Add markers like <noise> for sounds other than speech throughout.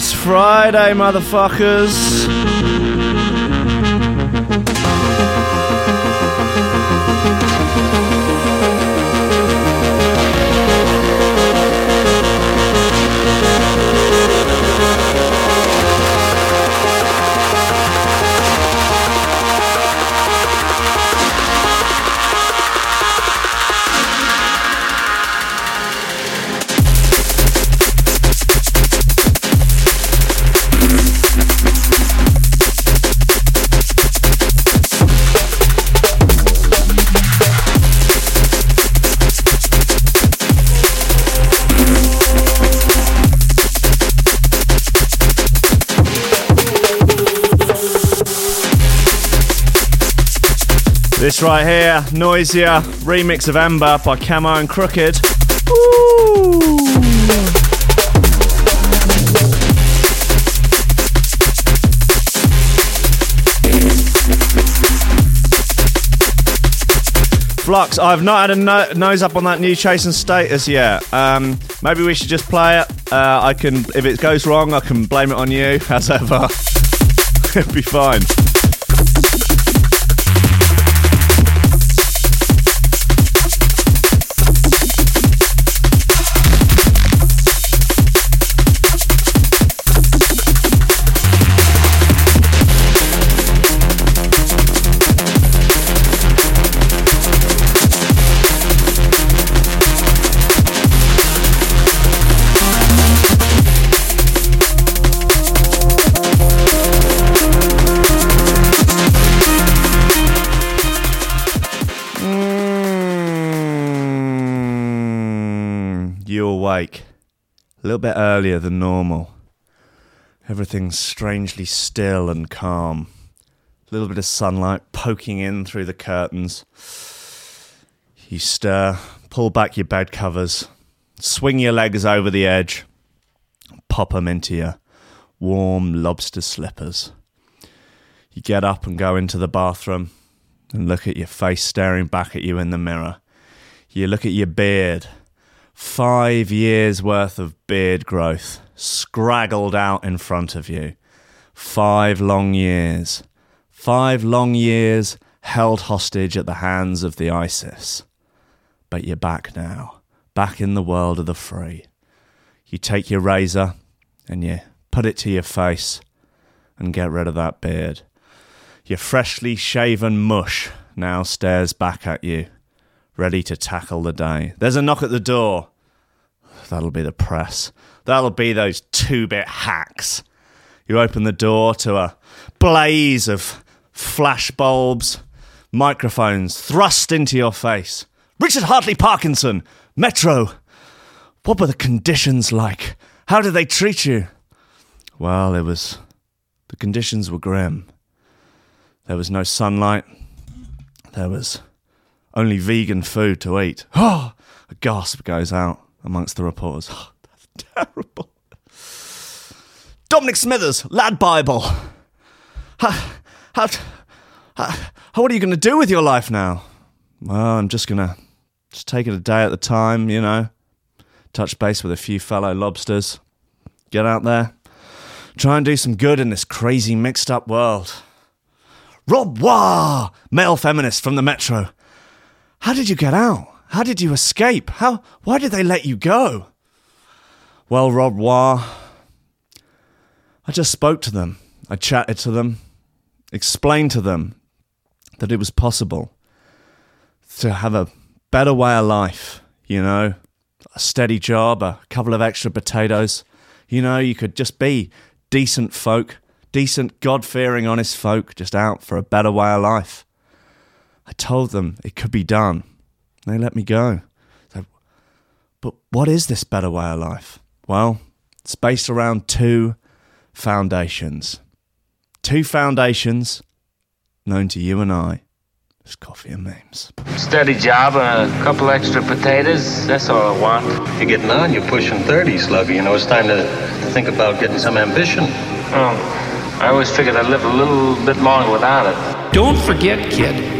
it's Friday, motherfuckers. This right here, Noisia, remix of Ember by Camo and Krooked. Flux, I've not had a no- nose up on that new chasing status yet. Um, maybe we should just play it. Uh, I can, if it goes wrong, I can blame it on you, as ever. <laughs> It'll be fine. A little bit earlier than normal. Everything's strangely still and calm. A little bit of sunlight poking in through the curtains. You stir, pull back your bed covers, swing your legs over the edge, pop pop 'em into your warm lobster slippers. You get up and go into the bathroom and look at your face staring back at you in the mirror. You look at your beard. Five years worth of beard growth scraggled out in front of you. Five long years. Five long years held hostage at the hands of the ISIS. But you're back now, back in the world of the free. You take your razor and you put it to your face and get rid of that beard. Your freshly shaven mush now stares back at you ready to tackle the day. There's a knock at the door. That'll be the press. That'll be those two bit hacks. You open the door to a blaze of flash bulbs, microphones thrust into your face. Richard Hartley Parkinson, Metro. What were the conditions like? How did they treat you? Well, it was. The conditions were grim. There was no sunlight. There was only vegan food to eat. Oh, <gasps> a gasp goes out amongst the reporters. Oh, <laughs> that's terrible. Dominic Smithers, Lad Bible. How, how, how, what are you going to do with your life now? Well, I'm just going to just take it a day at a time, you know. Touch base with a few fellow lobsters. Get out there. Try and do some good in this crazy mixed up world. Rob Wah, male feminist from the Metro. How did you get out? How did you escape? How why did they let you go? Well, Rob Wah, I just spoke to them. I chatted to them, explained to them that it was possible to have a better way of life, you know, a steady job, a couple of extra potatoes. You know, you could just be decent folk, decent, God fearing, honest folk, just out for a better way of life. I told them it could be done. They let me go. So, but what is this better way of life? Well, it's based around two foundations. Two foundations known to you and I as coffee and memes. Steady job and a couple extra potatoes. That's all I want. You're getting on. You're pushing 30, Slugger. You know, it's time to think about getting some ambition. Oh, I always figured I'd live a little bit longer without it. Don't forget, kid,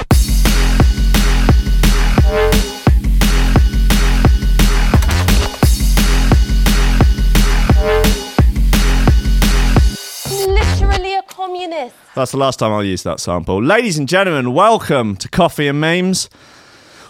That's the last time I'll use that sample. Ladies and gentlemen, welcome to Coffee and Memes.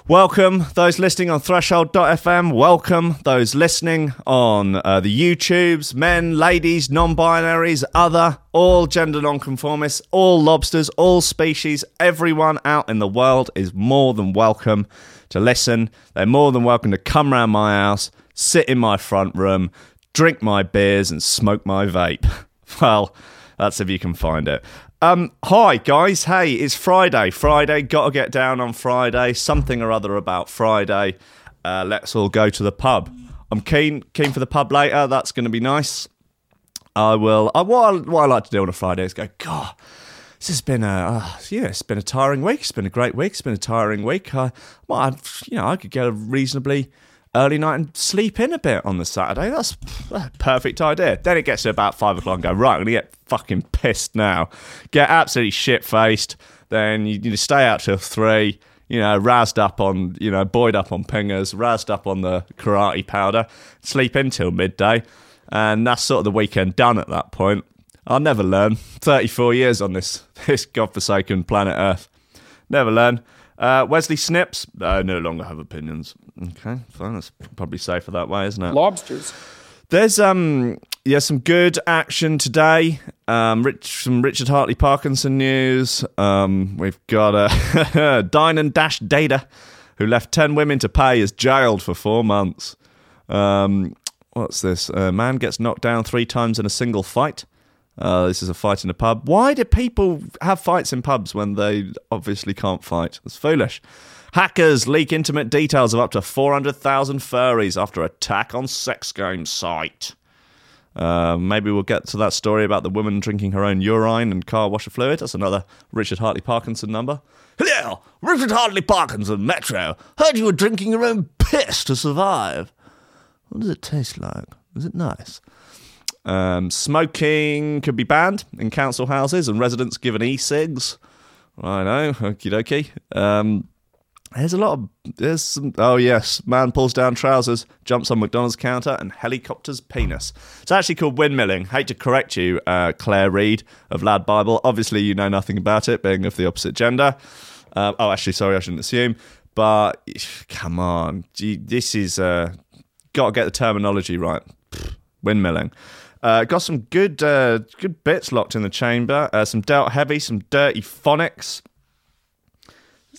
Welcome those listening on Threshold.fm. Welcome those listening on uh, the YouTubes, men, ladies, non binaries, other, all gender non-conformists, all lobsters, all species. Everyone out in the world is more than welcome to listen. They're more than welcome to come round my house, sit in my front room, drink my beers, and smoke my vape. <laughs> Well, that's if you can find it. Um, hi guys, hey, it's Friday. Friday, gotta get down on Friday. Something or other about Friday. Uh, let's all go to the pub. I'm keen, keen for the pub later. That's going to be nice. I will. Uh, what, I, what I like to do on a Friday is go. God, this has been a uh, yeah, it's been a tiring week. It's been a great week. It's been a tiring week. I, well, I, you know, I could get a reasonably early night and sleep in a bit on the Saturday. That's a perfect idea. Then it gets to about five o'clock and go, right, I'm going to get fucking pissed now. Get absolutely shit faced. Then you, you stay out till three, you know, razzed up on, you know, buoyed up on pingers, razzed up on the karate powder, sleep in till midday. And that's sort of the weekend done at that point. I'll never learn. 34 years on this, <laughs> this godforsaken planet Earth. Never learn. Uh, Wesley Snipes, I no longer have opinions. Okay, fine. That's probably safer that way, isn't it? Lobsters. There's um yeah some good action today. Um, Rich, some Richard Hartley Parkinson news. Um, we've got a <laughs> Dine and Dash Dater, who left ten women to pay, is jailed for four months. Um, what's this? A man gets knocked down three times in a single fight. Uh, this is a fight in a pub. Why do people have fights in pubs when they obviously can't fight? It's foolish. Hackers leak intimate details of up to 400,000 furries after attack on sex game site. Uh, maybe we'll get to that story about the woman drinking her own urine and car washer fluid. That's another Richard Hartley Parkinson number. Hello, Richard Hartley Parkinson, Metro. Heard you were drinking your own piss to survive. What does it taste like? Is it nice? Um, smoking could be banned in council houses and residents given e-cigs. I know, okie dokie. Um, there's a lot of there's some. Oh yes, man pulls down trousers, jumps on McDonald's counter, and helicopters penis. It's actually called windmilling. Hate to correct you, uh, Claire Reid of Lad Bible. Obviously, you know nothing about it, being of the opposite gender. Uh, oh, actually, sorry, I shouldn't assume. But come on, this is uh, got to get the terminology right. Pfft, windmilling. Uh, got some good uh, good bits locked in the chamber. Uh, some Delta Heavy, some Dirtyphonics.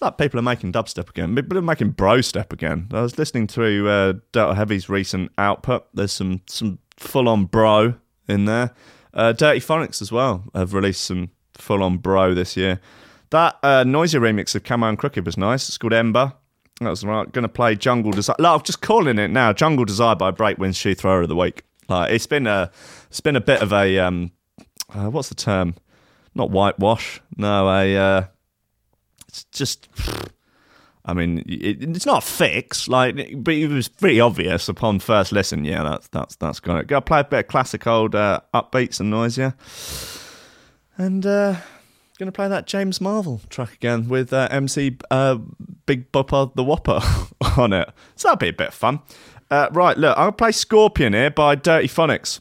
Like people are making dubstep again. People are making bro step again. I was listening to uh, Delta Heavy's recent output. There's some some full on bro in there. Uh, Dirtyphonics as well have released some full on bro this year. That uh, Noisia remix of Camo and Krooked was nice. It's called Ember. That was right. Going to play Jungle Desire. Like, I'm just calling it now. Jungle Desire by Breakwinds Shoe Thrower of the Week. Like it's been a it's been a bit of a um uh, what's the term? Not whitewash. No, a uh, it's just. I mean, it, it's not a fix, like, but it was pretty obvious upon first listen. Yeah, that's that's that's got it. Go play a bit of classic old uh, upbeats and Noisia, and uh, gonna play that James Marvel track again with uh, MC uh, Big Bopper the Whopper <laughs> on it. So that'll be a bit of fun. Uh, right, look, I'll play Scorpion here by Dirtyphonics.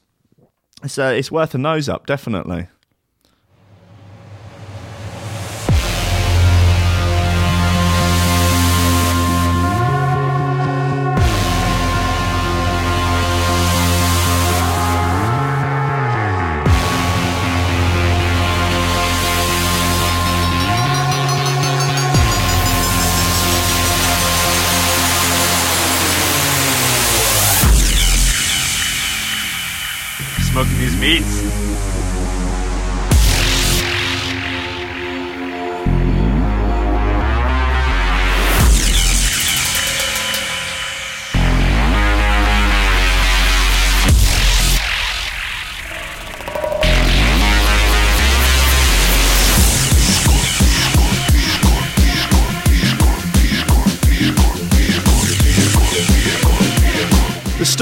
It's uh, it's worth a nose up, definitely. Smoking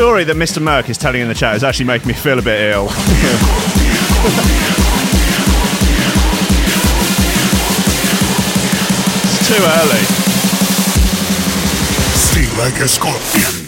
story that Mr. Merck is telling in the chat is actually making me feel a bit ill. <laughs> it's too early. Sting like a scorpion.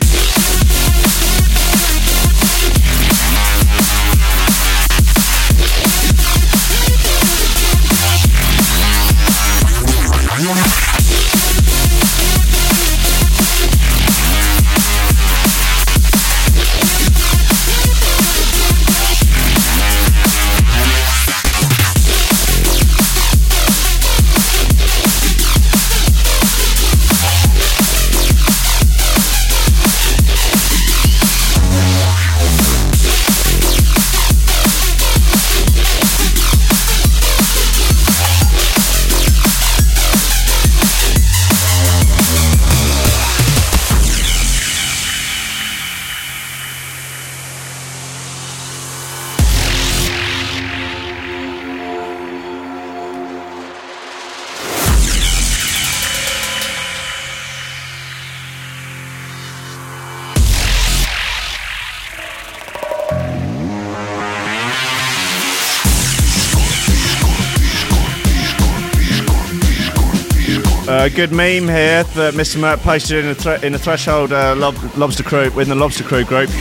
A good meme here that Mr. Merck posted in a, thre- in a Threshold uh, lob- Lobster Crew, within the Lobster Crew group. I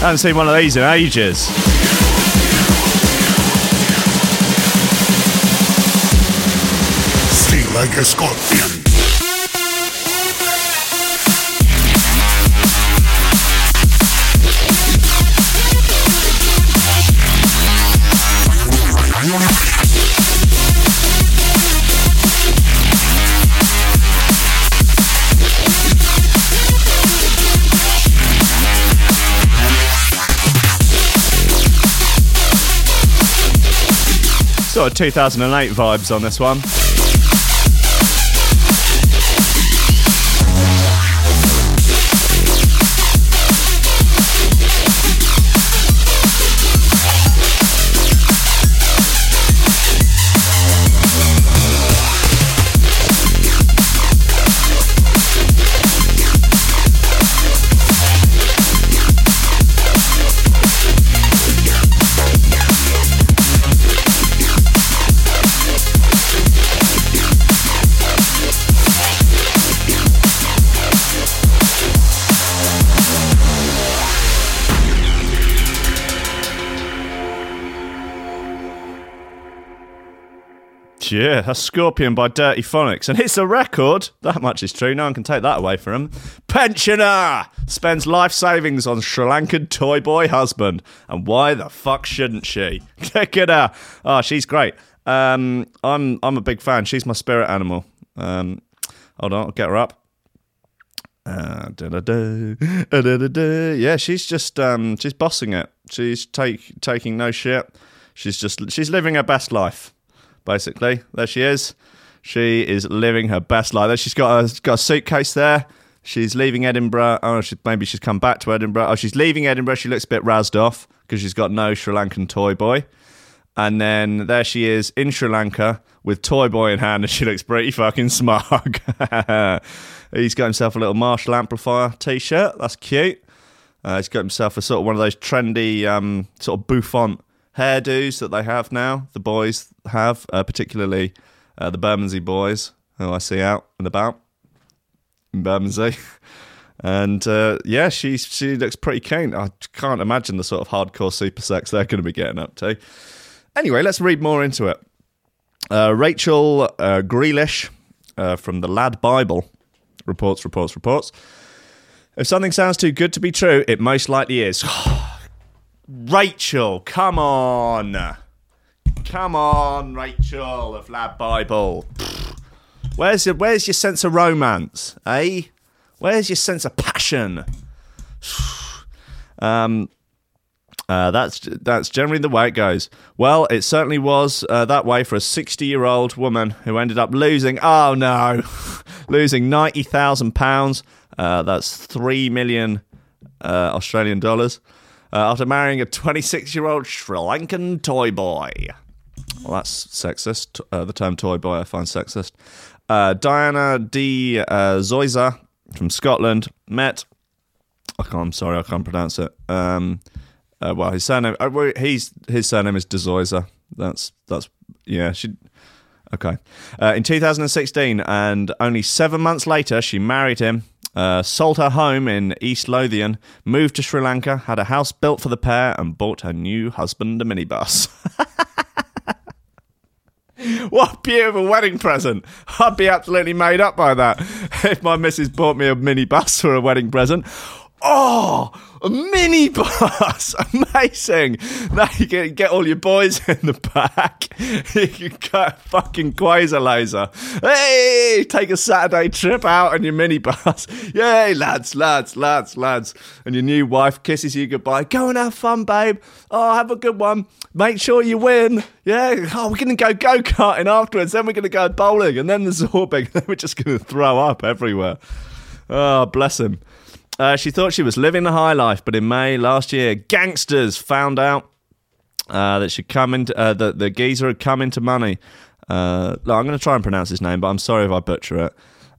haven't seen one of these in ages. Sting like a scorpion. Sort of 2008 vibes on this one. Yeah, that's Scorpion by Dirtyphonics. And it's a record. That much is true. No one can take that away from him. Pensioner spends life savings on Sri Lankan toy boy husband. And why the fuck shouldn't she? <laughs> Look at her. Oh, she's great. Um, I'm I'm a big fan. She's my spirit animal. Um, hold on, I'll get her up. Uh, da-da-da, da-da-da-da. <laughs> Yeah, she's just um, she's bossing it. She's take taking no shit. She's just she's living her best life. Basically, there she is. She is living her best life. She's got a got a suitcase there. She's leaving Edinburgh. Oh, she, maybe she's come back to Edinburgh. Oh, she's leaving Edinburgh. She looks a bit razzed off because she's got no Sri Lankan toy boy. And then there she is in Sri Lanka with Toy Boy in hand, and she looks pretty fucking smug. <laughs> he's got himself a little Marshall amplifier t shirt. That's cute. Uh, he's got himself a sort of one of those trendy, um, sort of bouffant hairdos that they have now, the boys have, uh, particularly uh, the Bermondsey boys, who I see out and about in Bermondsey. <laughs> And uh, yeah, she she looks pretty keen. I can't imagine the sort of hardcore super sex they're going to be getting up to. Anyway, let's read more into it. Uh, Rachel uh, Grealish uh, from the Lad Bible reports, reports, reports. If something sounds too good to be true, it most likely is. <sighs> Rachel, come on. Come on, Rachel of Lab Bible. Where's your, where's your sense of romance, eh? Where's your sense of passion? <sighs> um, uh, that's that's generally the way it goes. Well, it certainly was uh, that way for a 60 year old woman who ended up losing. Oh no, <laughs> losing ninety thousand uh, pounds. That's three million uh, Australian dollars uh, after marrying a 26 year old Sri Lankan toy boy. Well, that's sexist. Uh, the term toy boy I find sexist. Uh, Diana D. Uh, Zoiza from Scotland met. I can't, I'm sorry, I can't pronounce it. Um, uh, well, his surname. Uh, he's his surname is De Zoiza. That's that's yeah. She okay. Uh, in 2016, and only seven months later, she married him. Uh, sold her home in East Lothian, moved to Sri Lanka, had a house built for the pair, and bought her new husband a minibus. <laughs> What a beautiful wedding present. I'd be absolutely made up by that <laughs> if my missus bought me a minibus for a wedding present. Oh, a minibus! <laughs> Amazing! Now you can get all your boys <laughs> in the back. You can get a fucking quasar laser. Hey, take a Saturday trip out on your mini bus. <laughs> Yay, lads, lads, lads, lads. And your new wife kisses you goodbye. Go and have fun, babe. Oh, have a good one. Make sure you win. Yeah. Oh, we're going to go go karting afterwards. Then we're going to go bowling. And then the zorbing. Then we're just going to throw up everywhere. Oh, bless him. Uh, she thought she was living the high life, but in May last year, gangsters found out uh, that she come into uh, that the geezer had come into money. Uh, look, I'm going to try and pronounce his name, but I'm sorry if I butcher it.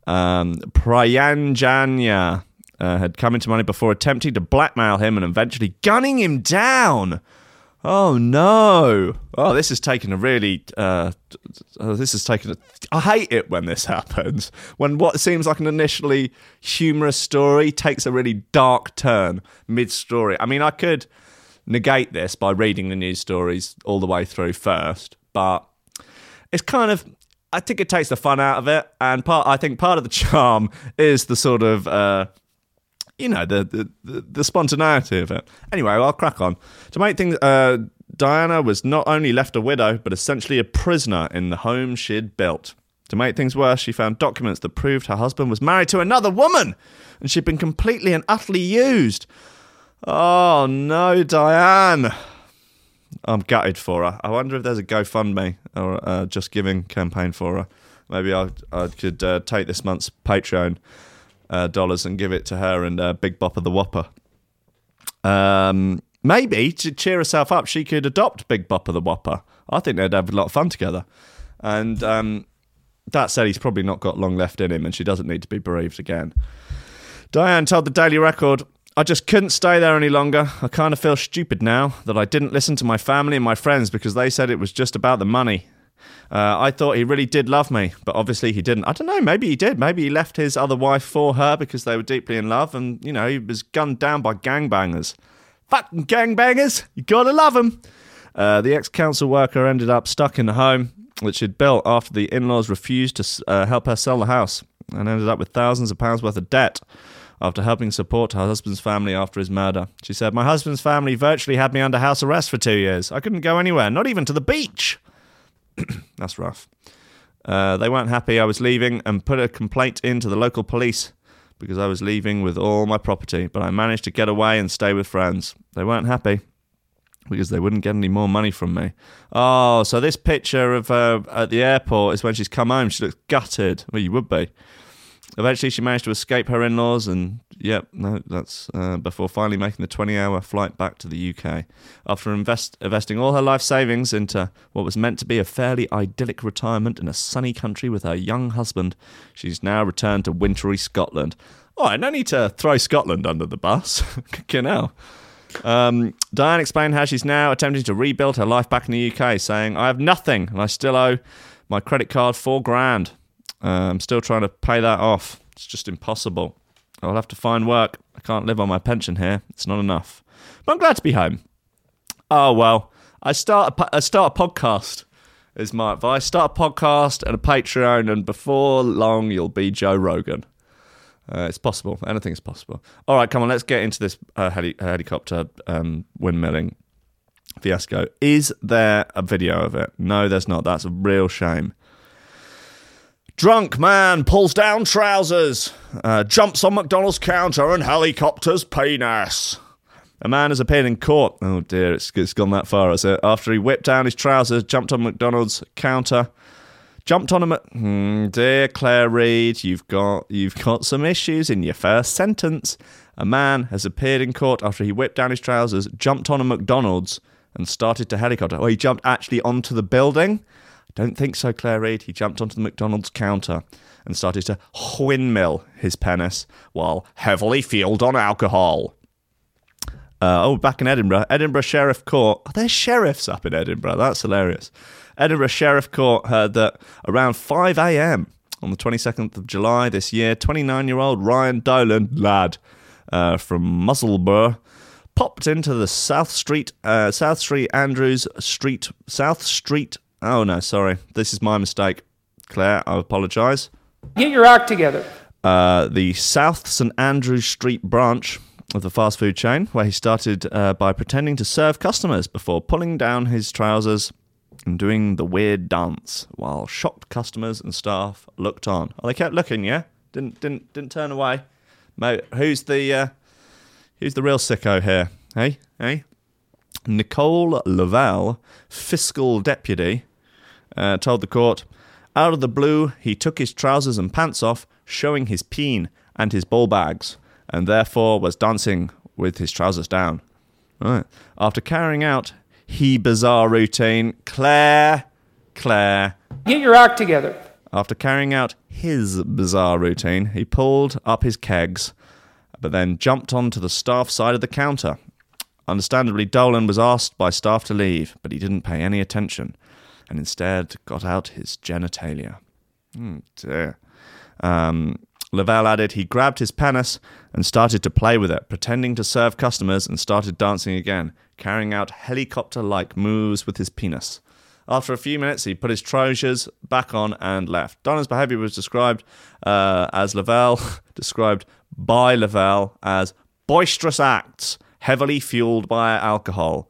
Um, Prayanjanya uh, had come into money before attempting to blackmail him and eventually gunning him down. Oh no! Oh, this has taken a really. Uh, oh, this has taken. A, I hate it when this <laughs> happens. When what seems like an initially humorous story takes a really dark turn mid-story. I mean, I could negate this by reading the news stories all the way through first, but it's kind of. I think it takes the fun out of it, and part. I think part of the <laughs> charm is the sort of. Uh, you know the, the the the spontaneity of it. Anyway, I'll crack on. To make things, uh, Diana was not only left a widow, but essentially a prisoner in the home she'd built. To make things worse, she found documents that proved her husband was married to another woman, and she'd been completely and utterly used. Oh no, Diane! I'm gutted for her. I wonder if there's a GoFundMe or uh, Just Giving campaign for her. Maybe I I could uh, take this month's Patreon uh, dollars and give it to her and uh, Big Bopper the Whopper. Um, maybe to cheer herself up, she could adopt Big Bopper the Whopper. I think they'd have a lot of fun together. And um, that said, he's probably not got long left in him, and she doesn't need to be bereaved again. Diane told the Daily Record, I just couldn't stay there any longer. I kind of feel stupid now that I didn't listen to my family and my friends because they said it was just about the money. Uh, I thought he really did love me, but obviously he didn't. I don't know. Maybe he did. Maybe he left his other wife for her because they were deeply in love, and you know he was gunned down by gangbangers. Fucking gangbangers! You gotta love them. Uh, the ex-council worker ended up stuck in the home. which she'd built after the in laws refused to uh, help her sell the house and ended up with thousands of pounds worth of debt after helping support her husband's family after his murder. She said, My husband's family virtually had me under house arrest for two years. I couldn't go anywhere, not even to the beach. <clears throat> That's rough. Uh, they weren't happy I was leaving and put a complaint into the local police because I was leaving with all my property, but I managed to get away and stay with friends. They weren't happy because they wouldn't get any more money from me. Oh, so this picture of her at the airport is when she's come home. She looks gutted. Well, you would be. Eventually, she managed to escape her in laws, and yep, no, that's uh, before finally making the 20 hour flight back to the UK. After invest- investing all her life savings into what was meant to be a fairly idyllic retirement in a sunny country with her young husband, she's now returned to wintry Scotland. All right, no need to throw Scotland under the bus. <laughs> you know. Um, Diane explained how she's now attempting to rebuild her life back in the UK, saying, I have nothing and I still owe my credit card four grand. Uh, I'm still trying to pay that off. It's just impossible. I'll have to find work. I can't live on my pension here. It's not enough. But I'm glad to be home. Oh, well, I start a, I start a podcast, is my advice. Start a podcast and a Patreon, and before long, you'll be Joe Rogan. Uh, it's possible. Anything's possible. All right, come on. Let's get into this uh, heli- helicopter um, windmilling fiasco. Is there a video of it? No, there's not. That's a real shame. Drunk man pulls down trousers, uh, jumps on McDonald's counter, and helicopters penis. A man has appeared in court. Oh dear, it's, it's gone that far, has it? After he whipped down his trousers, jumped on McDonald's counter, jumped on him. Dear Claire Reid, you've got you've got some issues in your first sentence. A man has appeared in court after he whipped down his trousers, jumped on a McDonald's, and started to helicopter. Oh, he jumped actually onto the building. Don't think so, Claire Reid. He jumped onto the McDonald's counter and started to windmill his penis while heavily fueled on alcohol. Uh, oh, back in Edinburgh, Edinburgh Sheriff Court. Oh, there's sheriffs up in Edinburgh. That's hilarious. Edinburgh Sheriff Court heard that around 5 a.m. on the 22nd of July this year, 29 year old Ryan Dolan, lad uh, from Musselburgh, popped into the South Street, uh, South Street Andrews Street, South Street. Oh no, sorry, this is my mistake, Claire. I apologise. Get your act together. Uh, the South St Andrews Street branch of the fast food chain, where he started uh, by pretending to serve customers before pulling down his trousers and doing the weird dance, while shocked customers and staff looked on. Oh, they kept looking, yeah, didn't didn't didn't turn away. Mate, who's the uh, who's the real sicko here? Hey, hey. Nicole Lavelle, fiscal deputy, uh, told the court, out of the blue, he took his trousers and pants off, showing his peen and his ball bags, and therefore was dancing with his trousers down. Right. After carrying out he bizarre routine, Claire, Claire, Get your act together. after carrying out his bizarre routine, he pulled up his kegs, but then jumped onto the staff side of the counter. Understandably, Dolan was asked by staff to leave, but he didn't pay any attention and instead got out his genitalia. Hmm, dear. Um, Lavelle added he grabbed his penis and started to play with it, pretending to serve customers and started dancing again, carrying out helicopter like moves with his penis. After a few minutes, he put his trousers back on and left. Donna's behaviour was described uh, as Lavelle, <laughs> described by Lavelle as boisterous acts, heavily fueled by alcohol.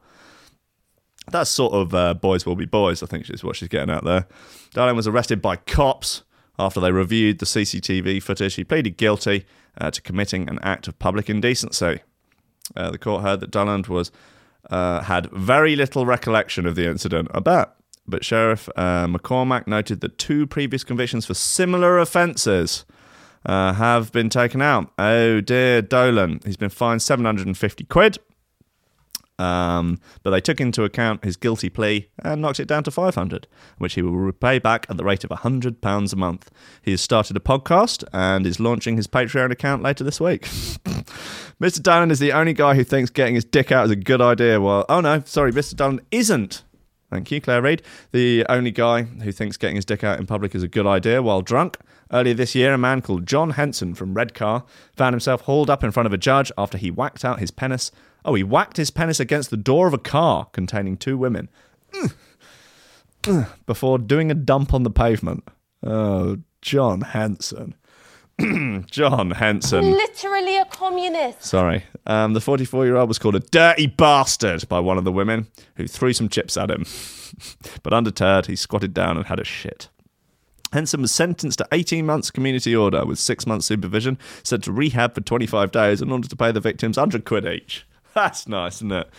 That's sort of uh, boys will be boys, I think is what she's getting at there. Darling was arrested by cops after they reviewed the CCTV footage. He pleaded guilty uh, to committing an act of public indecency. Uh, the court heard that Dulland was uh, had very little recollection of the incident. I bet. But Sheriff uh, McCormack noted that two previous convictions for similar offences uh, have been taken out. Oh dear, Dolan. He's been fined 750 quid. Um, but they took into account his guilty plea and knocked it down to 500, which he will repay back at the rate of £100 a month. He has started a podcast and is launching his Patreon account later this week. <laughs> Mr. Dolan is the only guy who thinks getting his dick out is a good idea. Well, oh no, sorry, Mr. Dolan isn't. Thank you, Claire Reid. The only guy who thinks getting his dick out in public is a good idea while drunk. Earlier this year, a man called John Henson from Redcar found himself hauled up in front of a judge after he whacked out his penis. Oh, he whacked his penis against the door of a car containing two women. <clears throat> before doing a dump on the pavement. Oh, John Hanson. <clears throat> John Hanson. Literally a communist. Sorry. Um, the 44 year old was called a dirty bastard by one of the women who threw some chips at him. <laughs> but undeterred, he squatted down and had a shit. Henson was sentenced to 18 months community order with six months supervision, sent to rehab for 25 days in order to pay the victims 100 quid each. <laughs> That's nice, isn't it?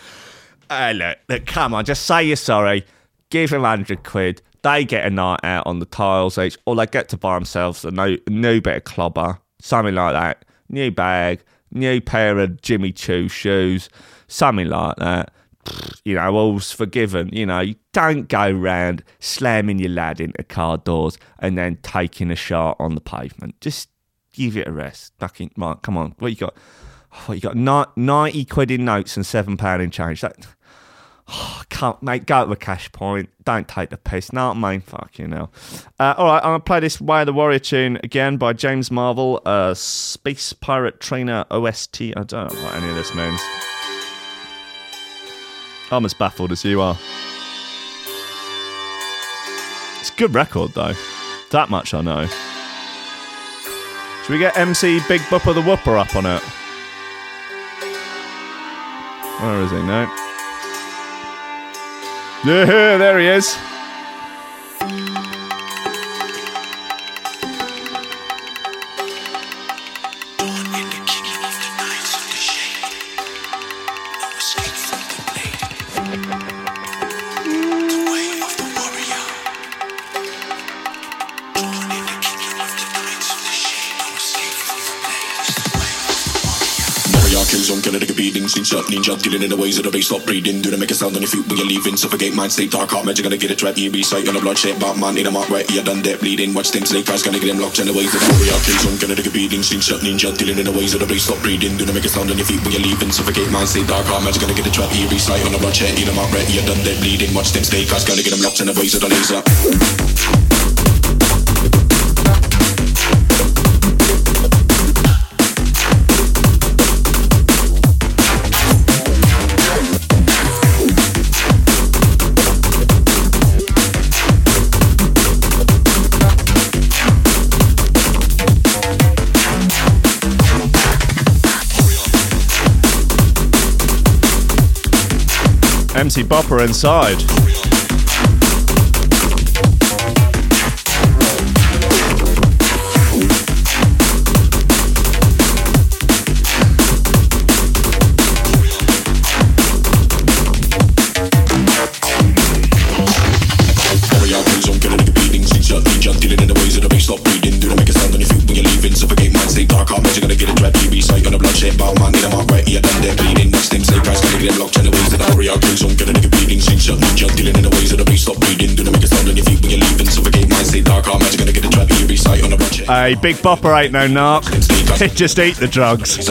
Hey, look, look, come on, just say you're sorry, give them 100 quid, they get a night out on the tiles each, or they get to buy themselves a new, new bit of clobber, something like that. New bag, new pair of Jimmy Choo shoes, something like that. You know, all's forgiven. You know, you don't go round slamming your lad into car doors and then taking a shot on the pavement. Just give it a rest. Fucking, Mark, come on. What you got? What you got? Ni- 90 quid in notes and £7 in change. That. Oh, can't, mate, go to the cash point. Don't take the piss. I mean? Fuck you know. Uh, all right, I'm going to play this Way of the Warrior tune again by James Marvel, uh, Space Pirate Trainer OST. I don't know what any of this means. I'm as baffled as you are. It's a good record, though. That much I know. Should we get MC Big Bopper the Whooper up on it? Where is he? No. Yeah, there he is. Warrior kills on gonna take a beating Slingshot ninja dealing in the ways of the bass stop breathing Do they make a sound on your feet when you're leaving. Suffocate mind state dark heart magic gonna get it trap be sight on a bloodshed Batman in a mark right You done dead bleeding. Watch them snake eyes gonna get them locked in the ways of the warrior kills on gonna take a beating Slingshot ninja dealing in the ways of the bass stop breathing Do they make a sound on your feet when you're leaving. Suffocate mind state dark heart magic gonna get it trap be sight on a bloodshed in a mark right You done dead bleeding. Watch them snake eyes gonna get them locked in the ways of the laser MC Bopper inside. A Hey, Big Bopper ain't no narc. <laughs> Just eat the drugs.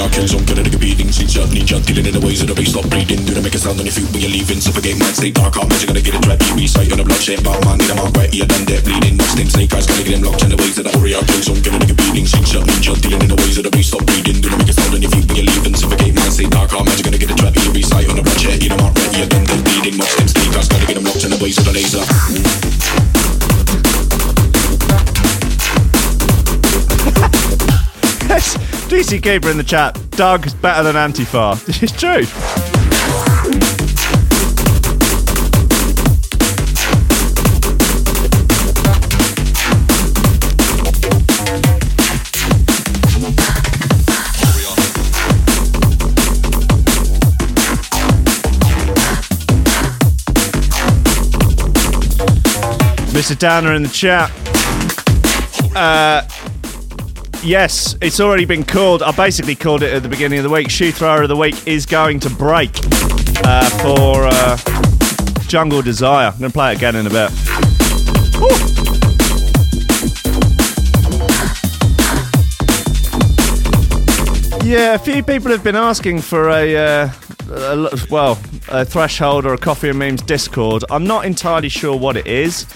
Warrior kills on a beating Slingshot ninja dealing in the ways of the bass stop breathing Do they make a sound on your feet when you're leaving Suffocate mind state dark heart magic gonna get it trap You be sight on a bloodshed Batman in a mark right You done dead bleeding. Watch them snake eyes gonna get them locked in the ways of the warrior kills on gonna take a beating Slingshot ninja dealing in the ways of the bass stop breathing Do they make a sound on your feet when you're leaving Suffocate mind state dark heart magic gonna get it trap You be sight on a bloodshed You mark right You done dead bleeding. Watch them snake eyes gonna get them locked in the ways of the laser. <laughs> Yes, DC Caper in the chat. Doug is better than Antifa. <laughs> It's true. Mr. Downer in the chat. Uh, yes, it's already been called. I basically called it at the beginning of the week. Shoe thrower of the week is going to break uh, for uh, Jungle Desire. I'm going to play it again in a bit. Woo! Yeah, a few people have been asking for a, uh, a well, a threshold or a coffee and memes Discord. I'm not entirely sure what it is.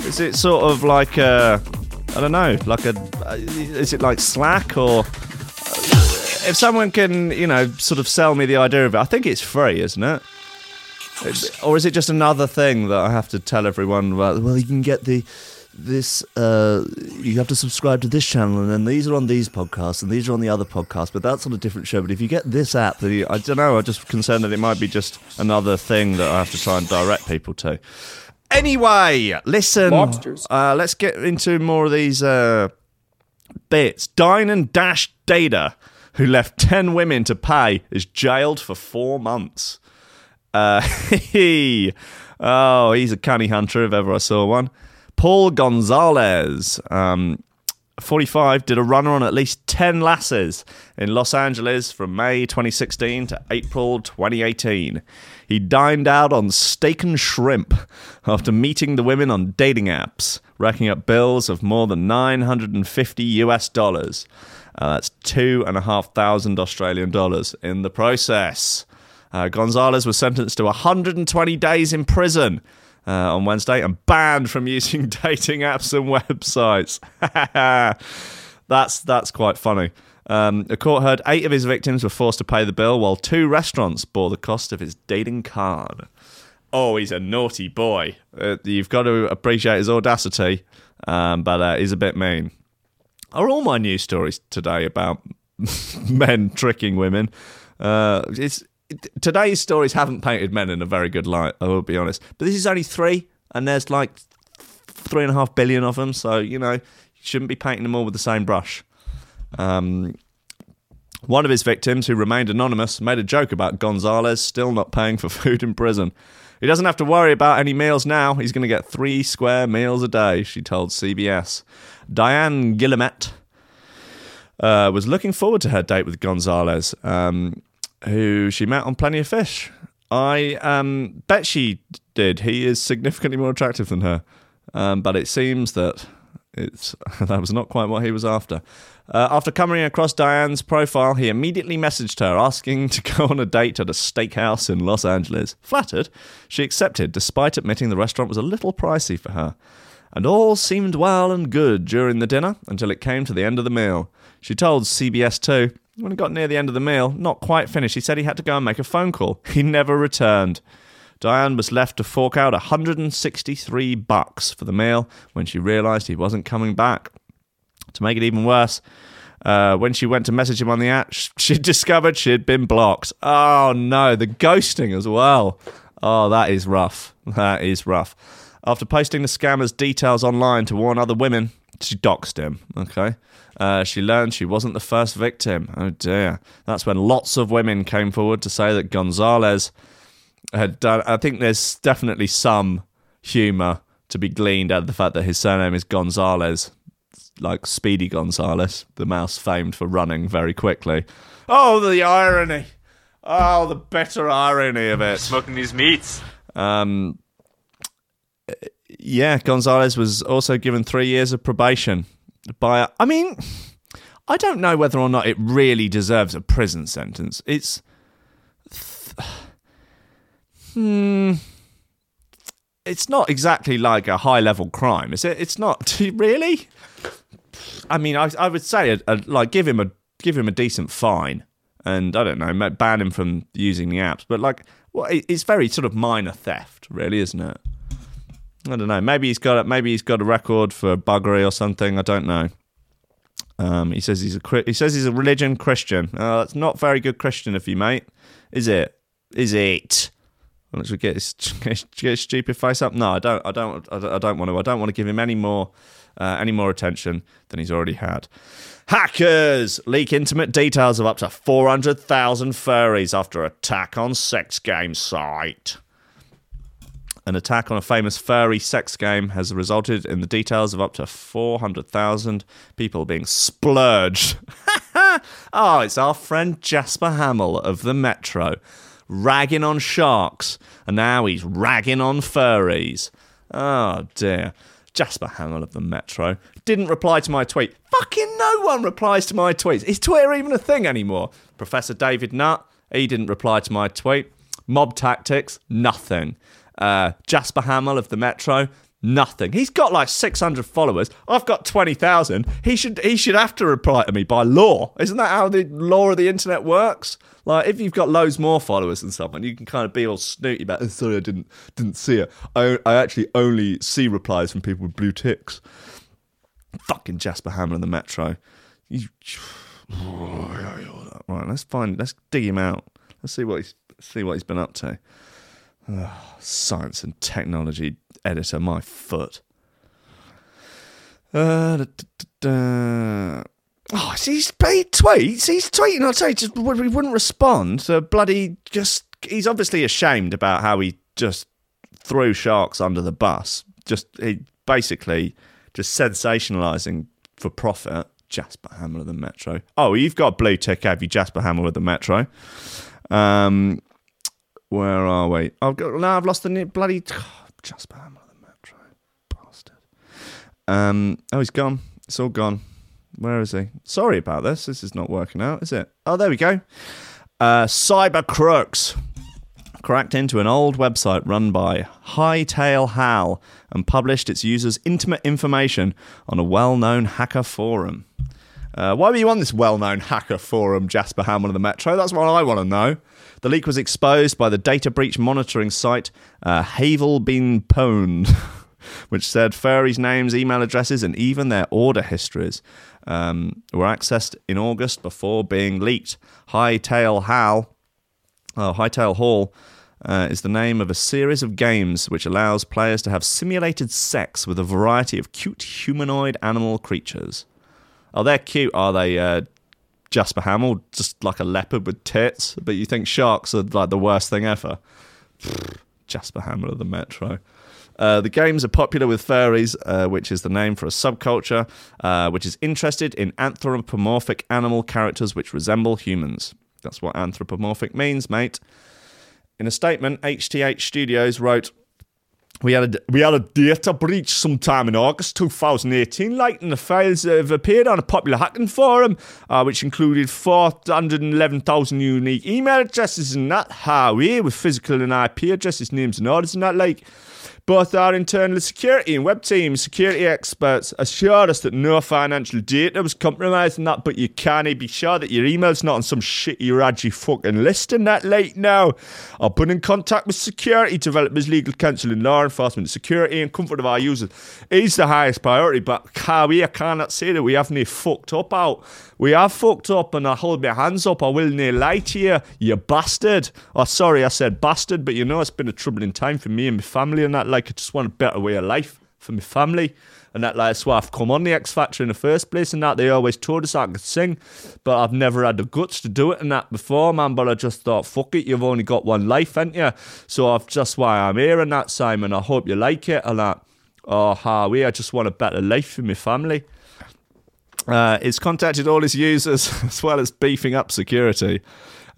Is it sort of like a, I don't know, like a, uh, is it like Slack or? If someone can, you know, sort of sell me the idea of it, I think it's free, isn't it? Or is it just another thing that I have to tell everyone about? Well, you can get the this uh you have to subscribe to this channel and then these are on these podcasts and these are on the other podcasts but that's on a different show but if you get this app then i don't know i'm just concerned that it might be just another thing that i have to try and direct people to anyway listen Lobsters. uh let's get into more of these uh bits dine and dash dater who left <laughs> 10 women to pay is jailed for four months uh, <laughs> oh, he's a canny hunter if ever I saw one. Paul Gonzalez, um, 45, did a runner on at least 10 lasses in Los Angeles from May 2016 to April 2018. He dined out on steak and shrimp after meeting the women on dating apps, racking up bills of more than 950 US dollars. Uh, that's two and a half thousand Australian dollars in the process. Uh, Gonzalez was sentenced to 120 days in prison uh, on Wednesday and banned from using <laughs> dating apps and websites. <laughs> that's that's quite funny. Um, a court heard eight of his victims were forced to pay the bill, while two restaurants bore the cost of his dating card. Oh, he's a naughty boy. Uh, you've got to appreciate his audacity, um, but uh, he's a bit mean. Are all my news stories today about <laughs> men tricking women? Uh, it's today's stories haven't painted men in a very good light. I will be honest, but this is only three, and there's like three and a half billion of them. So you know, you shouldn't be painting them all with the same brush. Um, one of his victims, who remained anonymous, made a joke about Gonzalez still not paying for <laughs> food in prison. He doesn't have to worry about any meals now. He's going to get three square meals a day, she told CBS. Diane Guillemette uh, was looking forward to her date with Gonzalez, um, who she met on Plenty of Fish. I um, bet she did. He is significantly more attractive than her, um, but it seems that it's <laughs> that was not quite what he was after. Uh, after coming across Diane's profile, he immediately messaged her asking <laughs> to go on a date at a steakhouse in Los Angeles. Flattered, she accepted, despite admitting the restaurant was a little pricey for her. And all seemed well and good during the dinner until it came to the end of the meal. She told CBS 2 when it got near the end of the meal, not quite finished, he said he had to go and make a phone call. He never returned. Diane was left to fork out 163 bucks for the meal when she realized he wasn't coming back. To make it even worse, uh, when she went to message him on the app, <laughs> she discovered she had been blocked. Oh no, the ghosting as well. Oh, that is rough. That is rough. After posting the scammer's details online to warn other women, she doxed him. Okay. Uh, she learned she wasn't the first victim. Oh dear. That's when lots of women came forward to say that Gonzalez had done. I think there's definitely some humour to be gleaned out of the fact that his surname is Gonzalez, like Speedy Gonzales, the mouse famed for running very quickly. Oh, the irony! Oh, the bitter irony of it. Smoking these meats. Um, yeah, Gonzalez was also given three years of probation. By, I mean, I don't know whether or not it really deserves a prison sentence. It's, hmm, it's not exactly like a high level crime, is it? It's not <laughs> really. I mean, I, I would say, a, a, like, give him a give him a decent fine, and I don't know, ban him from using the apps. But like, well, it, it's very sort of minor theft, really, isn't it? I don't know. Maybe he's got a, maybe he's got a record for buggery or something. I don't know. Um, he says he's a he says he's a religion Christian. Uh, that's not very good Christian of you, mate. Is it? Is it? Let's <laughs> get his, get his stupid face up. No, I don't. I don't. I don't, want to. I don't want to give him any more uh, any more attention than he's already had. Hackers leak intimate details of up to 400,000 furries after attack on sex game site. An attack on a famous furry sex game has resulted in the details of up to 400,000 people being splurged. oh, <laughs> it's our friend Jasper Hamill of the Metro, ragging on sharks, and now he's ragging on furries. Oh dear. Jasper Hamill of the Metro didn't reply to my tweet. Fucking no one replies to my tweets. Is Twitter even a thing anymore? Professor David Nutt, he didn't reply to my tweet. Mob Tactics, nothing. Uh, Jasper Hamill of the Metro, nothing. He's got like 600 followers. I've got 20,000. He should he should have to reply to me by law. Isn't that how the law of the internet works? Like if you've got loads more followers than someone, you can kind of be all snooty about. Oh, sorry, I didn't didn't see it. I I actually only see replies from people with blue ticks. Fucking Jasper Hamill in the Metro. You, <sighs> right, let's find. Let's dig him out. Let's see what he's see what he's been up to. Oh, science and technology editor, my foot. Uh, da, da, da, Oh, he's he tweets. He's tweeting. I'd say just he wouldn't respond. So bloody just. He's obviously ashamed about how he just threw sharks under the bus. Just he basically just sensationalising for profit. Jasper Hamill of the Metro. Oh, you've got blue tick, have you, Jasper Hamill of the Metro? Um, where are we? I've got now. I've lost the bloody Jasper Hamill of the Metro, bastard. Um, oh, he's gone. It's all gone. Where is he? Sorry about this. This is not working out, is it? Oh, there we go. Uh, Cyber Crooks cracked into an old website run by Hightail Hal and published its users' intimate information on a well-known hacker forum. Uh, why were you on this well-known hacker forum, Jasper Hamill of the Metro? That's what I want to know. The leak was exposed by the data breach monitoring site uh, Have I Been Pwned, <laughs> which said furries' names, email addresses, and even their order histories um, were accessed in August before being leaked. Hightail Hal, oh, Hightail Hall, uh, is the name of a series of games which allows players to have simulated sex with a variety of cute humanoid animal creatures. Oh, they're cute, are they? Uh, Jasper Hamill, just like a leopard with tits, but you think sharks are like the worst thing ever. Jasper Hamill of the Metro. Uh, the games are popular with furries, uh, which is the name for a subculture uh, which is interested in anthropomorphic animal characters which resemble humans. That's what anthropomorphic means, mate. In a statement, HTH Studios wrote, we had a we had a data breach sometime in August 2018. Like, and the files have appeared on a popular hacking forum, uh, which included 411,000 unique email addresses and that. How we with physical and IP addresses, names and orders and that. Like, both our internal security and web team security experts assured us that no financial data was compromised and that, but you can't be sure that your email's not on some shitty, radgy fucking list and that late now. I've been in contact with security developers, legal counsel, and law enforcement. Security and comfort of our users is the highest priority, but we cannot say that we haven't fucked up out. We have fucked up and I hold my hands up. I will near lie to you, you bastard. Oh, sorry, I said bastard, but you know it's been a troubling time for me and my family and that. Like, I just want a better way of life for my family. And that, like, that's why I've come on the X Factor in the first place. And that they always told us I could sing, but I've never had the guts to do it and that before, man. But I just thought, fuck it, you've only got one life, ain't you? So I've just why I'm here and that, Simon. I hope you like it and that. Oh, Harvey, I just want a better life for my family. Uh, it's contacted all its users <laughs> as well as beefing up security.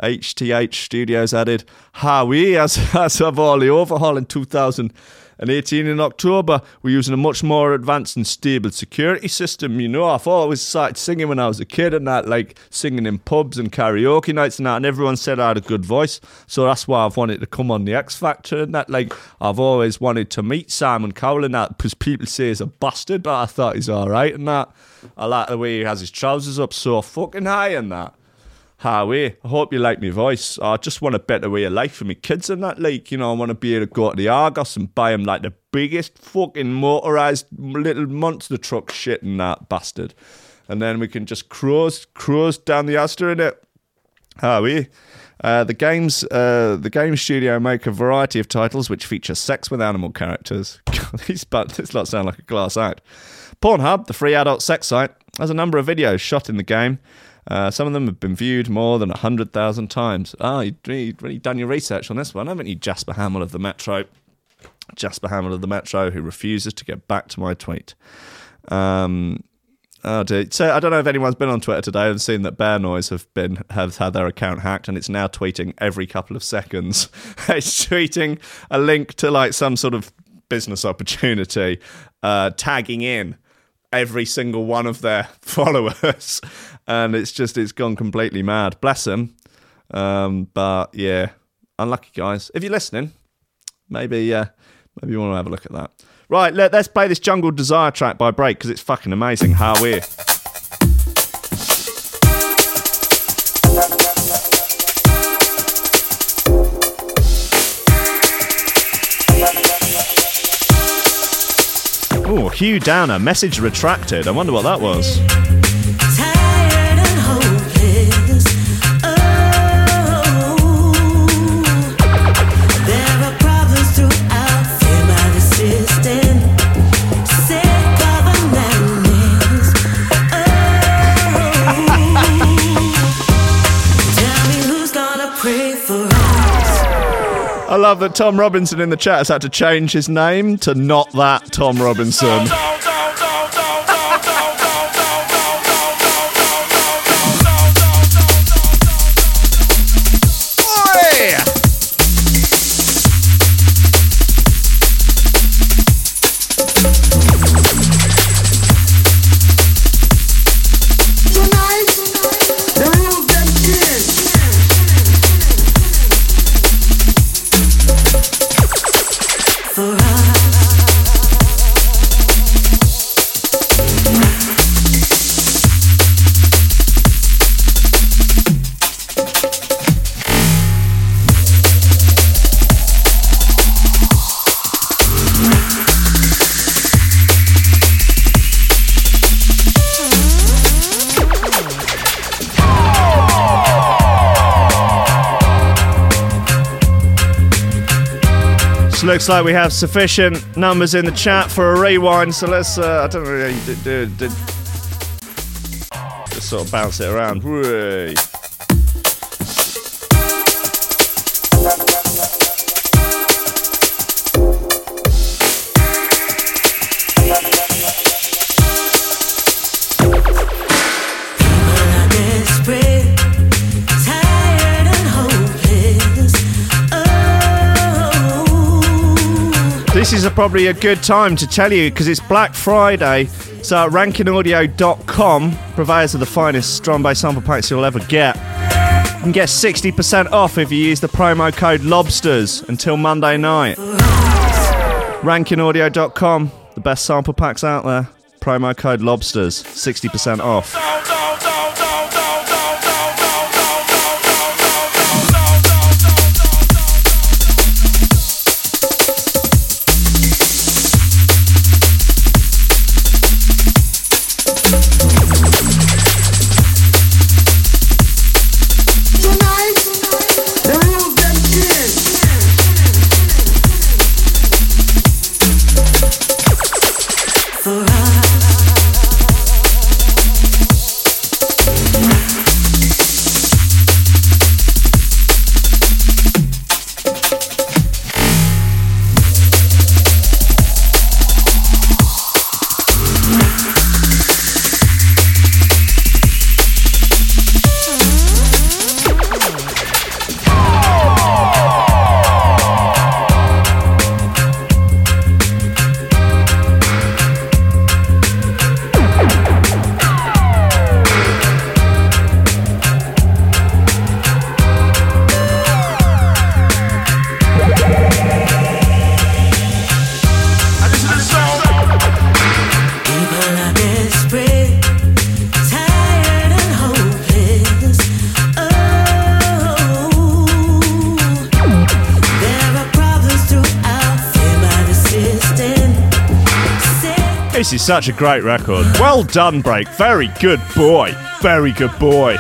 HTH Studios added, Howie, as, as of all the overhaul in 2018 in October, we're using a much more advanced and stable security system. You know, I've always started singing when I was a kid and that, like singing in pubs and karaoke nights and that, and everyone said I had a good voice. So that's why I've wanted to come on the X Factor and that. Like, I've always wanted to meet Simon Cowell and that because people say he's a bastard, but I thought he's alright and that. I like the way he has his trousers up so fucking high and that. Howie, I hope you like my voice. I just want a better way of life for my kids and that. Like, you know, I want to be able to go to the Argos and buy them like the biggest fucking motorized little monster truck shit and that bastard. And then we can just cruise, cruise down the Astor in it. Howie. Uh, the games, uh, the game studio make a variety of titles which feature sex with animal characters. <laughs> These, but this lot sound like a glass act. Pornhub, the free adult sex site, has a number of videos shot in the game. Uh, some of them have been viewed more than 100,000 times. Ah, you've really, really done your research on this one, haven't you, Jasper Hamill of the Metro? Jasper Hamill of the Metro, who refuses to get back to my tweet. Um, oh dear. So I don't know if anyone's been on Twitter today and seen that Bare Noize have been have had their account hacked, and it's now tweeting every couple of seconds. <laughs> it's tweeting a link to like some sort of business opportunity, uh, tagging in every single one of their <laughs> followers, and it's just it's gone completely mad. Bless them. Um, but yeah, unlucky guys. If you're listening, maybe uh, maybe you want to have a look at that. Right, let, us play this Jungle Desire track by Break because it's fucking amazing. How we're. Oh, Hugh Downer, message retracted. I wonder what that was. I love that Tom Robinson in the chat has had to change his name to not that Tom Robinson. Looks like we have sufficient numbers in the chat for a rewind. So let's, uh, I don't really do, do, do, just sort of bounce it around. Is a, probably a good time to tell you because it's Black Friday. So providers of the finest drum bass sample packs you'll ever get. You can get 60% off if you use the promo code LOBSTERS until Monday night. Rankingaudio.com, the best sample packs out there. Promo code LOBSTERS, 60% off. Such a great record. Well done, Break. Very good boy. Very good boy.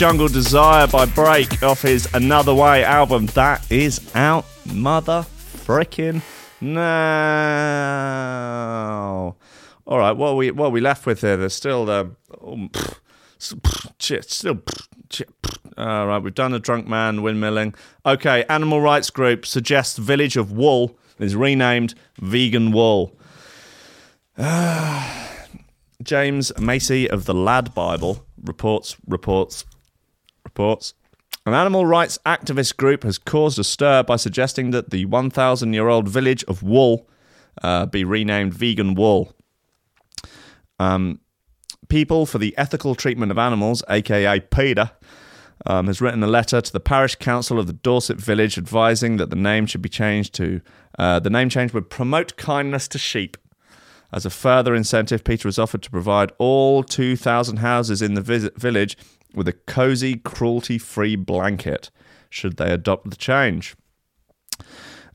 Jungle Desire by Break off his Another Way album. That is out, mother frickin' now. All right, what are we what are we left with here? There's still the oh, shit, still. All right, we've done the drunk man windmilling. Okay, animal rights group suggests village of Wool is renamed Vegan Wool. <sighs> James Macy of the Lad Bible reports, reports, reports. An animal rights activist group has caused a stir by suggesting that the 1,000 year old village of Wool uh, be renamed Vegan Wool. Um, People for the Ethical Treatment of Animals, aka PETA, um, has written a letter to the parish council of the Dorset village advising that the name should be changed to uh, the name change would promote kindness to sheep. As a further incentive, PETA has offered to provide all 2,000 houses in the vis- village with a cozy, cruelty free blanket should they adopt the change.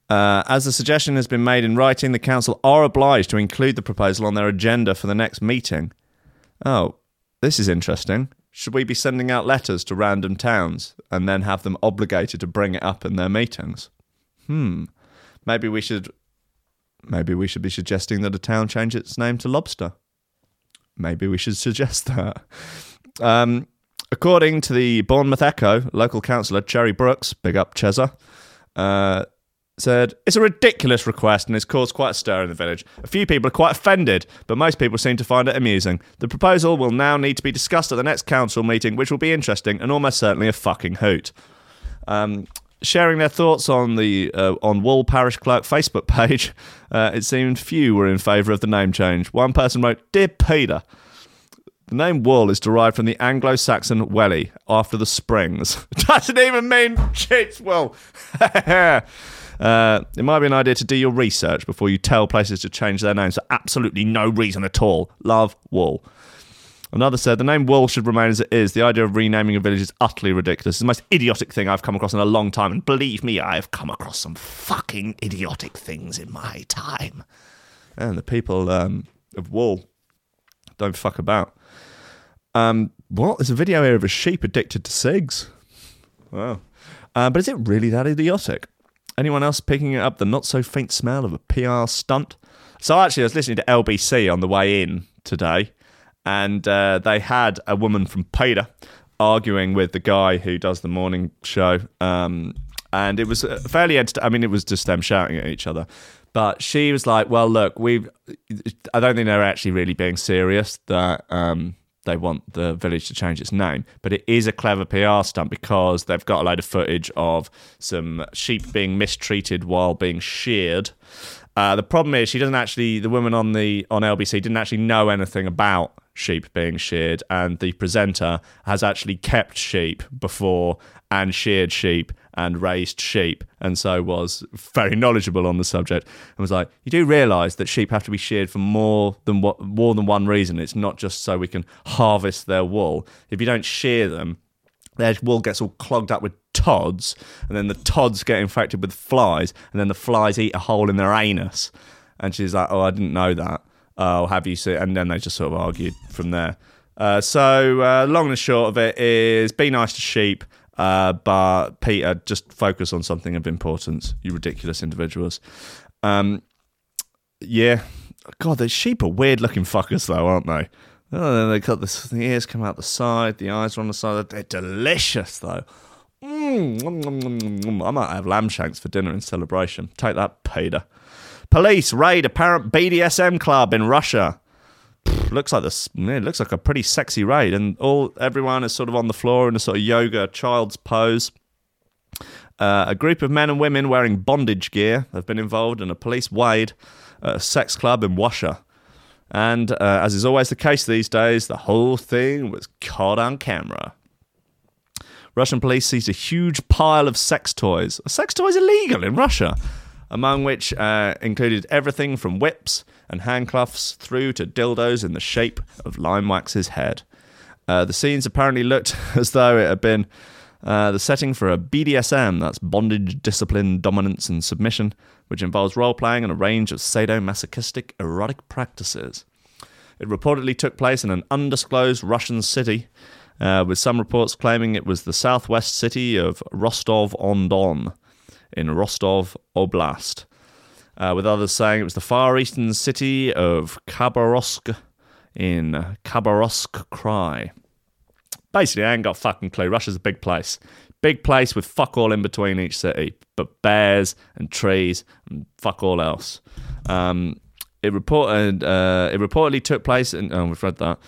Uh, as the suggestion has been made in writing, the council are obliged to include the proposal on their agenda for the next meeting. Oh, this is interesting. Should we be sending out letters to random towns and then have them obligated to bring it up in their meetings? Hmm. Maybe we should maybe we should be suggesting that a town change its name to Lobster. Maybe we should suggest <laughs> that. Um, according to the Bournemouth Echo, local councillor Cherry Brooks, big up Chesa, uh, said, It's a ridiculous request and it's caused quite a stir in the village. A few people are quite offended, but most people seem to find it amusing. The proposal will now need to be discussed at the next council meeting, which will be interesting and almost certainly a fucking hoot. Um, sharing their thoughts on the uh, on Wool Parish Clerk Facebook <laughs> page, uh, it seemed few were in favour of the name change. One person wrote, Dear PETA, the name Wool is derived from the Anglo Saxon welly, after the springs. <laughs> Doesn't even mean shit's wool. <laughs> uh, it might be an idea to do your research before you tell places to change their names for absolutely no reason at all. Love Wool. Another said, the name Wool should remain as it is. The idea of renaming a village is utterly ridiculous. It's the most idiotic thing I've come across in a long time. And believe me, I have come across some fucking idiotic things in my time. And the people um, of Wool don't fuck about. Um, what? There's a video here of a sheep addicted to cigs. Wow. Uh, but is it really that idiotic? Anyone else picking up the not so faint smell of a PR stunt? So actually, I was listening to LBC on the way in today, and uh, they had a woman from PETA arguing with the guy who does the morning show. Um, and it was uh, fairly I mean, it was just them shouting at each other. But she was like, "Well, look, we've. I don't think they're actually really being serious that um, they want the village to change its name, but it is a clever PR stunt because they've got a load of footage of some sheep being mistreated while being sheared. Uh, the problem is she doesn't actually. The woman on the on LBC didn't actually know anything about sheep being sheared, and the presenter has actually kept sheep before and sheared sheep and raised sheep, and so was very knowledgeable on the subject. And was like, you do realise that sheep have to be sheared for more than what more than one reason. It's not just so we can harvest their wool. If you don't shear them, their wool gets all clogged up with tods, and then the tods get infected with flies, and then the flies eat a hole in their anus. And she's like, "Oh, I didn't know that. Oh, have you seen?" And then they just sort of argued from there. Uh, so, uh, long and short of it is, be nice to sheep, uh, but PETA, just focus on something of importance. You ridiculous individuals. Um, yeah, God, the sheep are weird looking fuckers, though, aren't they? Oh, they got this, the ears come out the side, the eyes are on the side. They're delicious, though. Mm. I might have lamb shanks for dinner in celebration. Take that, PETA. Police raid apparent BDSM club in Russia. Looks like this. It looks like a pretty sexy raid, and all everyone is sort of on the floor in a sort of yoga child's pose. Uh, a group of men and women wearing bondage gear have been involved in a police raid at a sex club in Washer. And uh, as is always the case these days, the whole thing was caught on camera. Russian police seized a huge pile of sex toys. Sex toys illegal in Russia? Among which uh, included everything from whips and handcuffs through to dildos in the shape of Lime Wax's head. Uh, the scenes apparently looked <laughs> as though it had been uh, the setting for a BDSM, that's bondage, discipline, dominance, and submission, which involves role playing and a range of sadomasochistic erotic practices. It reportedly took place in an undisclosed Russian city, uh, with some reports claiming it was the southwest city of Rostov on Don in Rostov Oblast, uh, with others saying it was the far eastern city of Khabarovsk in Khabarovsk Krai. Basically, I ain't got fucking clue. Russia's a big place. Big place with fuck all in between each city, but bears and trees and fuck all else. Um, it reported uh, it reportedly took place, and oh, we've read that.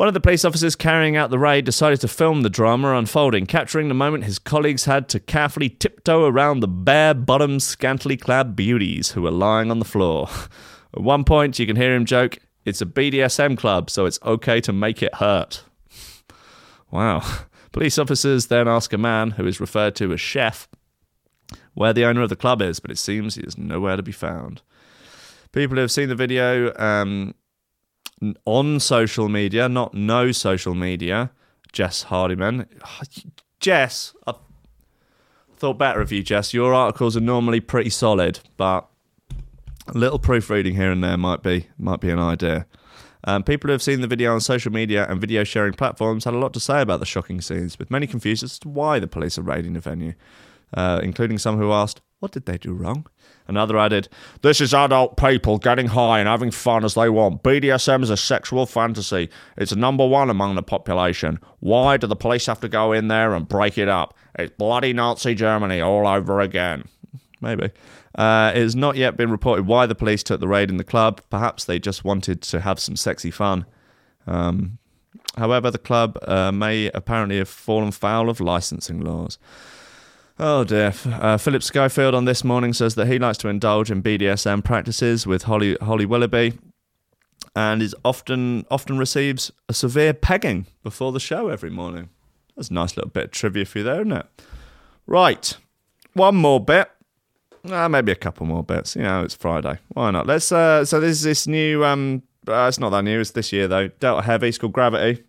One of the police officers carrying out the raid decided to film the drama unfolding, capturing the moment his colleagues had to carefully tiptoe around the bare bottomed, scantily clad beauties who were lying on the floor. <laughs> At one point, you can hear him joke, It's a BDSM club, so it's okay to make it hurt. <laughs> Wow. <laughs> Police officers then ask a man, who is referred to as Chef, where the owner of the club is, but it seems he is nowhere to be found. People who have seen the video um, on social media, not no social media, Jess Hardiman. Jess, I thought better of you, Jess. Your articles are normally pretty solid, but a little proofreading here and there might be might be an idea. Um, people who have seen the video on social media and video sharing platforms had a lot to say about the shocking scenes, with many confused as to why the police are raiding the venue, uh, including some who asked, What did they do wrong? Another added, This is adult people getting high and having fun as they want. BDSM is a sexual fantasy. It's number one among the population. Why do the police have to go in there and break it up? It's bloody Nazi Germany all over again. <laughs> Maybe. Uh, it has not yet been reported why the police took the raid in the club. Perhaps they just wanted to have some sexy fun. Um, however, the club uh, may apparently have fallen foul of licensing laws. Oh dear. Uh, Philip Schofield on this morning says that he likes to indulge in BDSM practices with Holly Holly Willoughby, and is often often receives a severe pegging before the show every morning. That's a nice little bit of trivia for you there, isn't it? Right, one more bit. Uh, maybe a couple more bits. You know, it's Friday. Why not? Let's. Uh, so this is this new. Um, uh, it's not that new. It's this year though. Delta Heavy. It's called Gravity.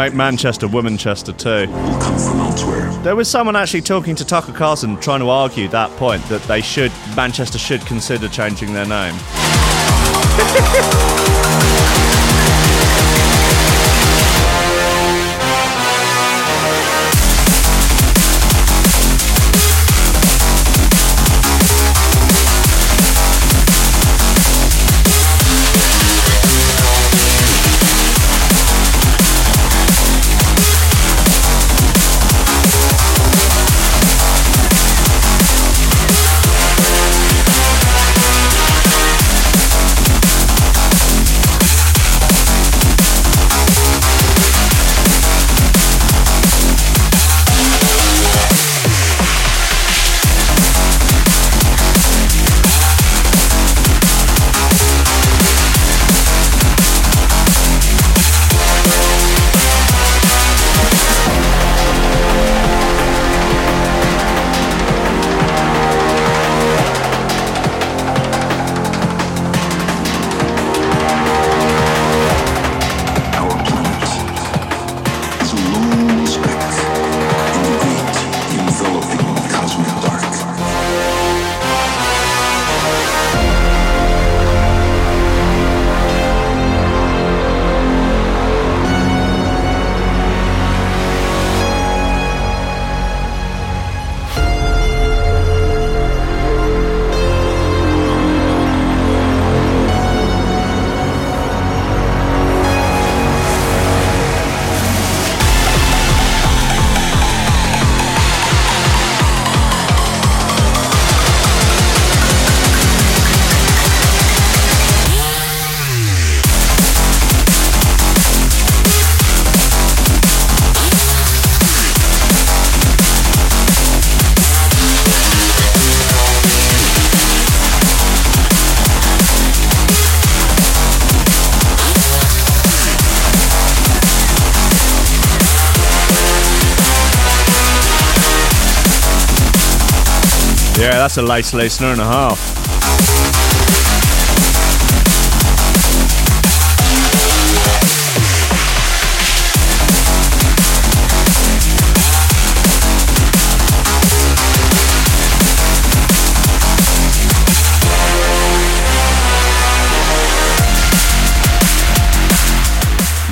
Make Manchester Womanchester too. will come from elsewhere. There was someone actually talking to Tucker Carlson trying to argue that point that they should Manchester should consider changing their name. <laughs> that's a lace listener and a half.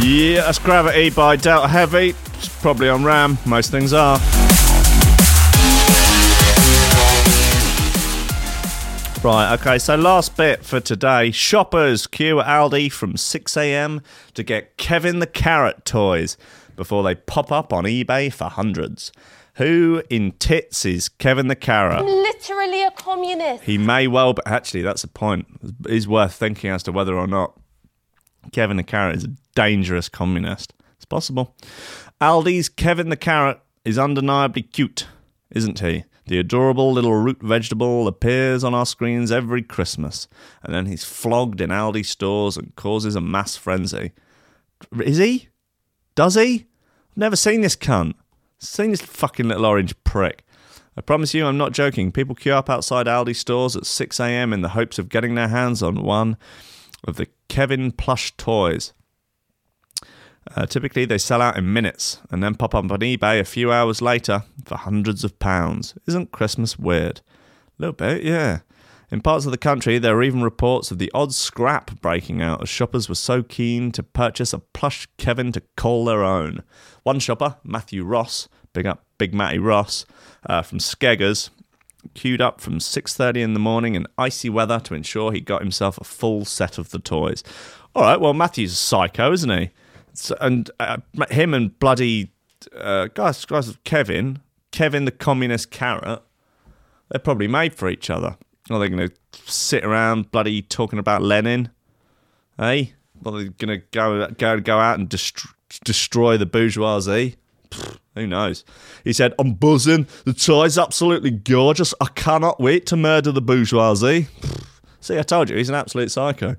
Yeah, that's Gravity by Delta Heavy. It's probably on RAM. Most things are. Right, okay, so last bit for today. Shoppers queue at Aldi from 6am to get Kevin the Carrot toys before they pop up on eBay for hundreds. Who in tits is Kevin the Carrot? I'm Literally a communist. He may well, but actually, that's a point. Is worth thinking as to whether or not Kevin the Carrot is a dangerous communist. It's possible. Aldi's Kevin the Carrot is undeniably cute, isn't he? The adorable little root vegetable appears on our screens every Christmas, and then he's flogged in Aldi stores and causes a mass frenzy. Is he? Does he? I've never seen this cunt. Seen this fucking little orange prick. I promise you, I'm not joking. People queue up outside Aldi stores at 6 a.m. in the hopes of getting their hands on one of the Kevin plush toys. Uh, typically, they sell out in minutes and then pop up on eBay a few hours later for hundreds of pounds. Isn't Christmas weird? A little bit, yeah. In parts of the country, there are even reports of the odd scrap breaking out as shoppers were so keen to purchase a plush Kevin to call their own. One shopper, Matthew Ross, big up Big Matty Ross, uh, from Skeggers, queued up from 6.30 in the morning in icy weather to ensure he got himself a full set of the toys. All right, well, Matthew's a psycho, isn't he? So, and uh, him and bloody uh, guys, guys, Kevin, Kevin the communist carrot, they're probably made for each other. Are they going to sit around bloody talking about Lenin? Hey, well, they're going to go go go out and dest- destroy the bourgeoisie. Who knows? He said, "I'm buzzing. The toy's absolutely gorgeous. I cannot wait to murder the bourgeoisie." See, I told you, he's an absolute psycho.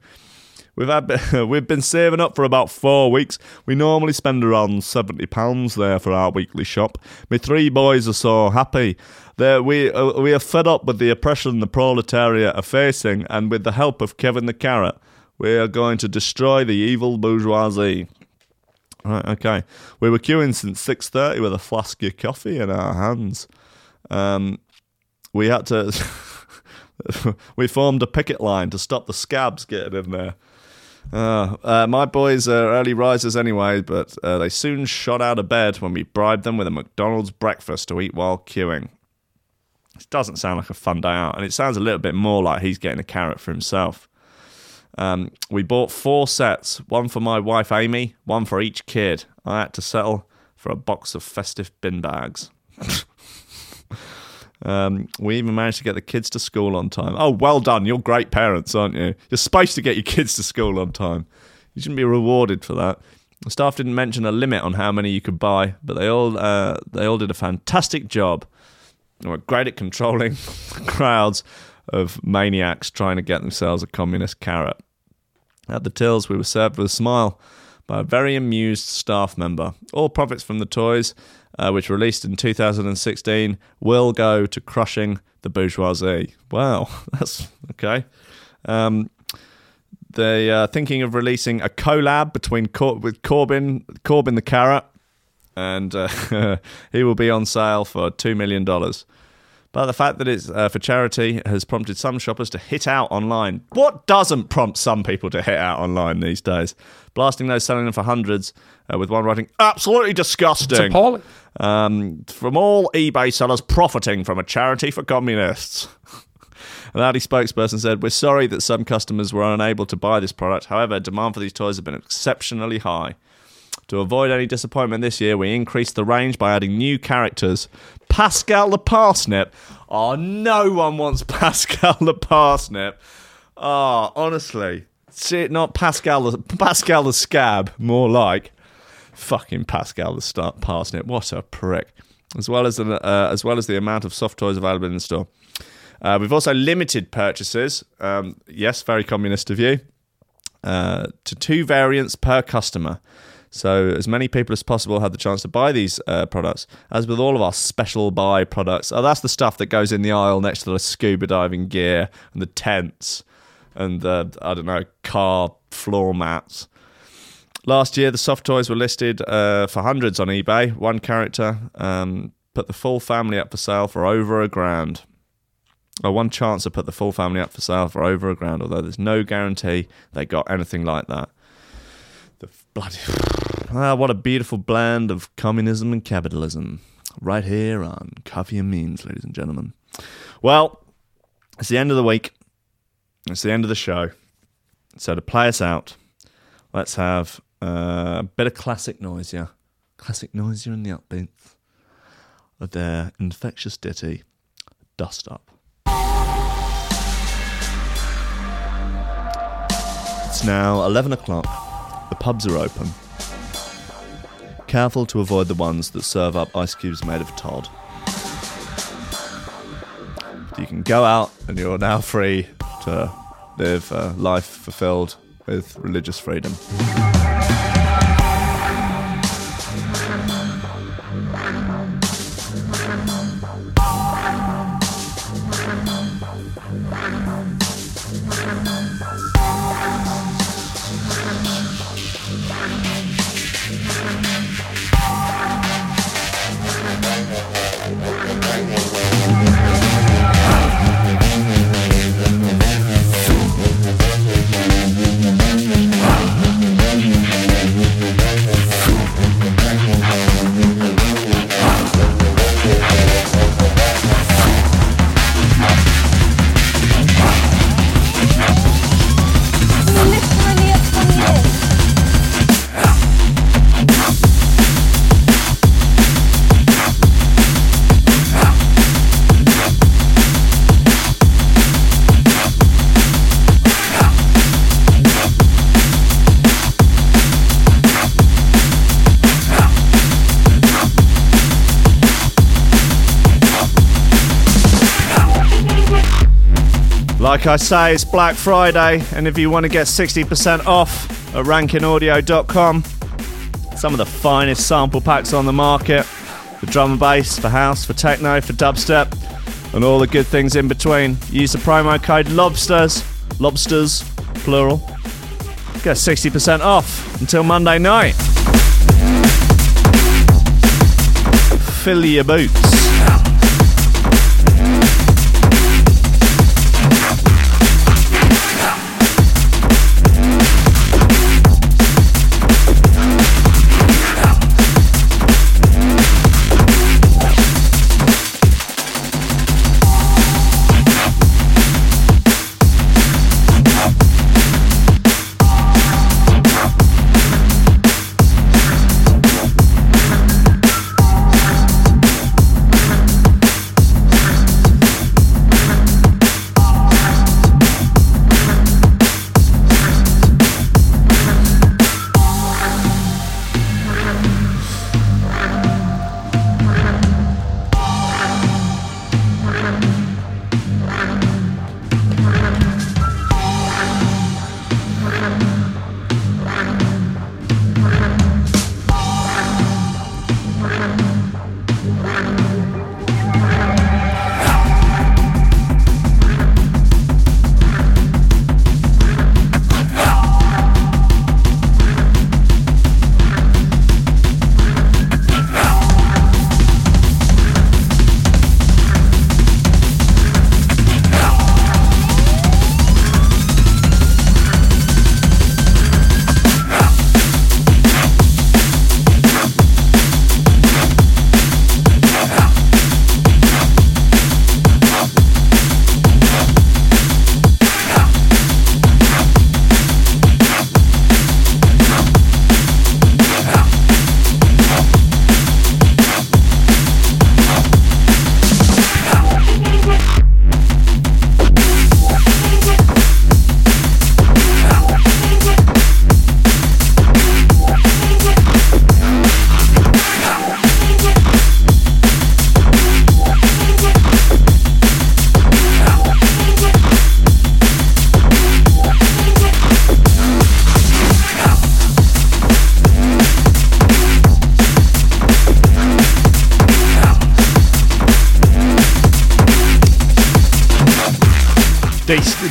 We've had <laughs> we've been saving up for about four weeks. We normally spend around seventy pounds there for our weekly shop. My three boys are so happy. They're, we uh, we are fed up with the oppression the proletariat are facing, and with the help of Kevin the Carrot, we are going to destroy the evil bourgeoisie. Right, okay. We were queuing since six thirty with a flask of coffee in our hands. Um, we had to. <laughs> we formed a picket line to stop the scabs getting in there. Uh, uh, my boys are early risers anyway, but uh, they soon shot out of bed when we bribed them with a McDonald's breakfast to eat while queuing. It doesn't sound like a fun day out, and it sounds a little bit more like he's getting a carrot for himself. Um, we bought four sets, one for my wife Amy, one for each kid. I had to settle for a box of festive bin bags. <laughs> Um, we even managed to get the kids to school on time. Oh, well done. You're great parents, aren't you? You're supposed to get your kids to school on time. You shouldn't be rewarded for that. The staff didn't mention a limit on how many you could buy, but they all uh, they all did a fantastic job. They were great at controlling <laughs> crowds of maniacs trying to get themselves a communist carrot. At the tills, we were served with a smile by a very amused staff member. All profits from the toys, uh, which released in 2016, will go to crushing the bourgeoisie. Wow, <laughs> that's okay. Um, they are thinking of releasing a collab between Cor- with Corbyn, Corbyn the Carrot, and uh, <laughs> he will be on sale for two million dollars. But the fact that it's uh, for charity has prompted some shoppers to hit out online. What doesn't prompt some people to hit out online these days? Blasting those selling them for hundreds, uh, with one writing, absolutely disgusting. Um, from all eBay sellers profiting from a charity for communists. <laughs> An Aldi spokesperson said, We're sorry that some customers were unable to buy this product. However, demand for these toys has been exceptionally high. To avoid any disappointment this year, we increased the range by adding new characters. Pascal the Parsnip. Oh, no one wants <laughs> Pascal the Parsnip. Oh, honestly. See not Pascal the, Pascal the Scab, more like. Fucking Pascal the Start Parsnip. What a prick. As well as, the, uh, as well as the amount of soft toys available in the store. Uh, we've also limited purchases. Um, yes, very communist of you. Uh, to two variants per customer. So, as many people as possible had the chance to buy these uh, products. As with all of our special buy products, oh, that's the stuff that goes in the aisle next to the scuba diving gear and the tents and the, I don't know, car floor mats. Last year, the soft toys were listed uh, for hundreds on eBay. One character um, put the full family up for sale for over a grand. Or one to put the full family up for sale for over a grand, although there's no guarantee they got anything like that. The bloody. <sighs> Ah, what a beautiful blend of communism and capitalism. Right here on Coffee and Means, ladies and gentlemen. Well, it's the end of the week. It's the end of the show. So to play us out, let's have uh, a bit of classic noise, yeah. Classic noise in the upbeats of their infectious ditty, Dust Up. It's now 11 o'clock. The pubs are open. Careful to avoid the ones that serve up ice cubes made of Todd. You can go out and you're now free to live a uh, life fulfilled with religious freedom. Like I say, it's Black Friday, and if you want to get 60% off at rankinaudio.com, some of the finest sample packs on the market for drum and bass, for house, for techno, for dubstep, and all the good things in between. Use the promo code LOBSTERS, lobsters, plural. Get 60% off until Monday night. Fill your boots.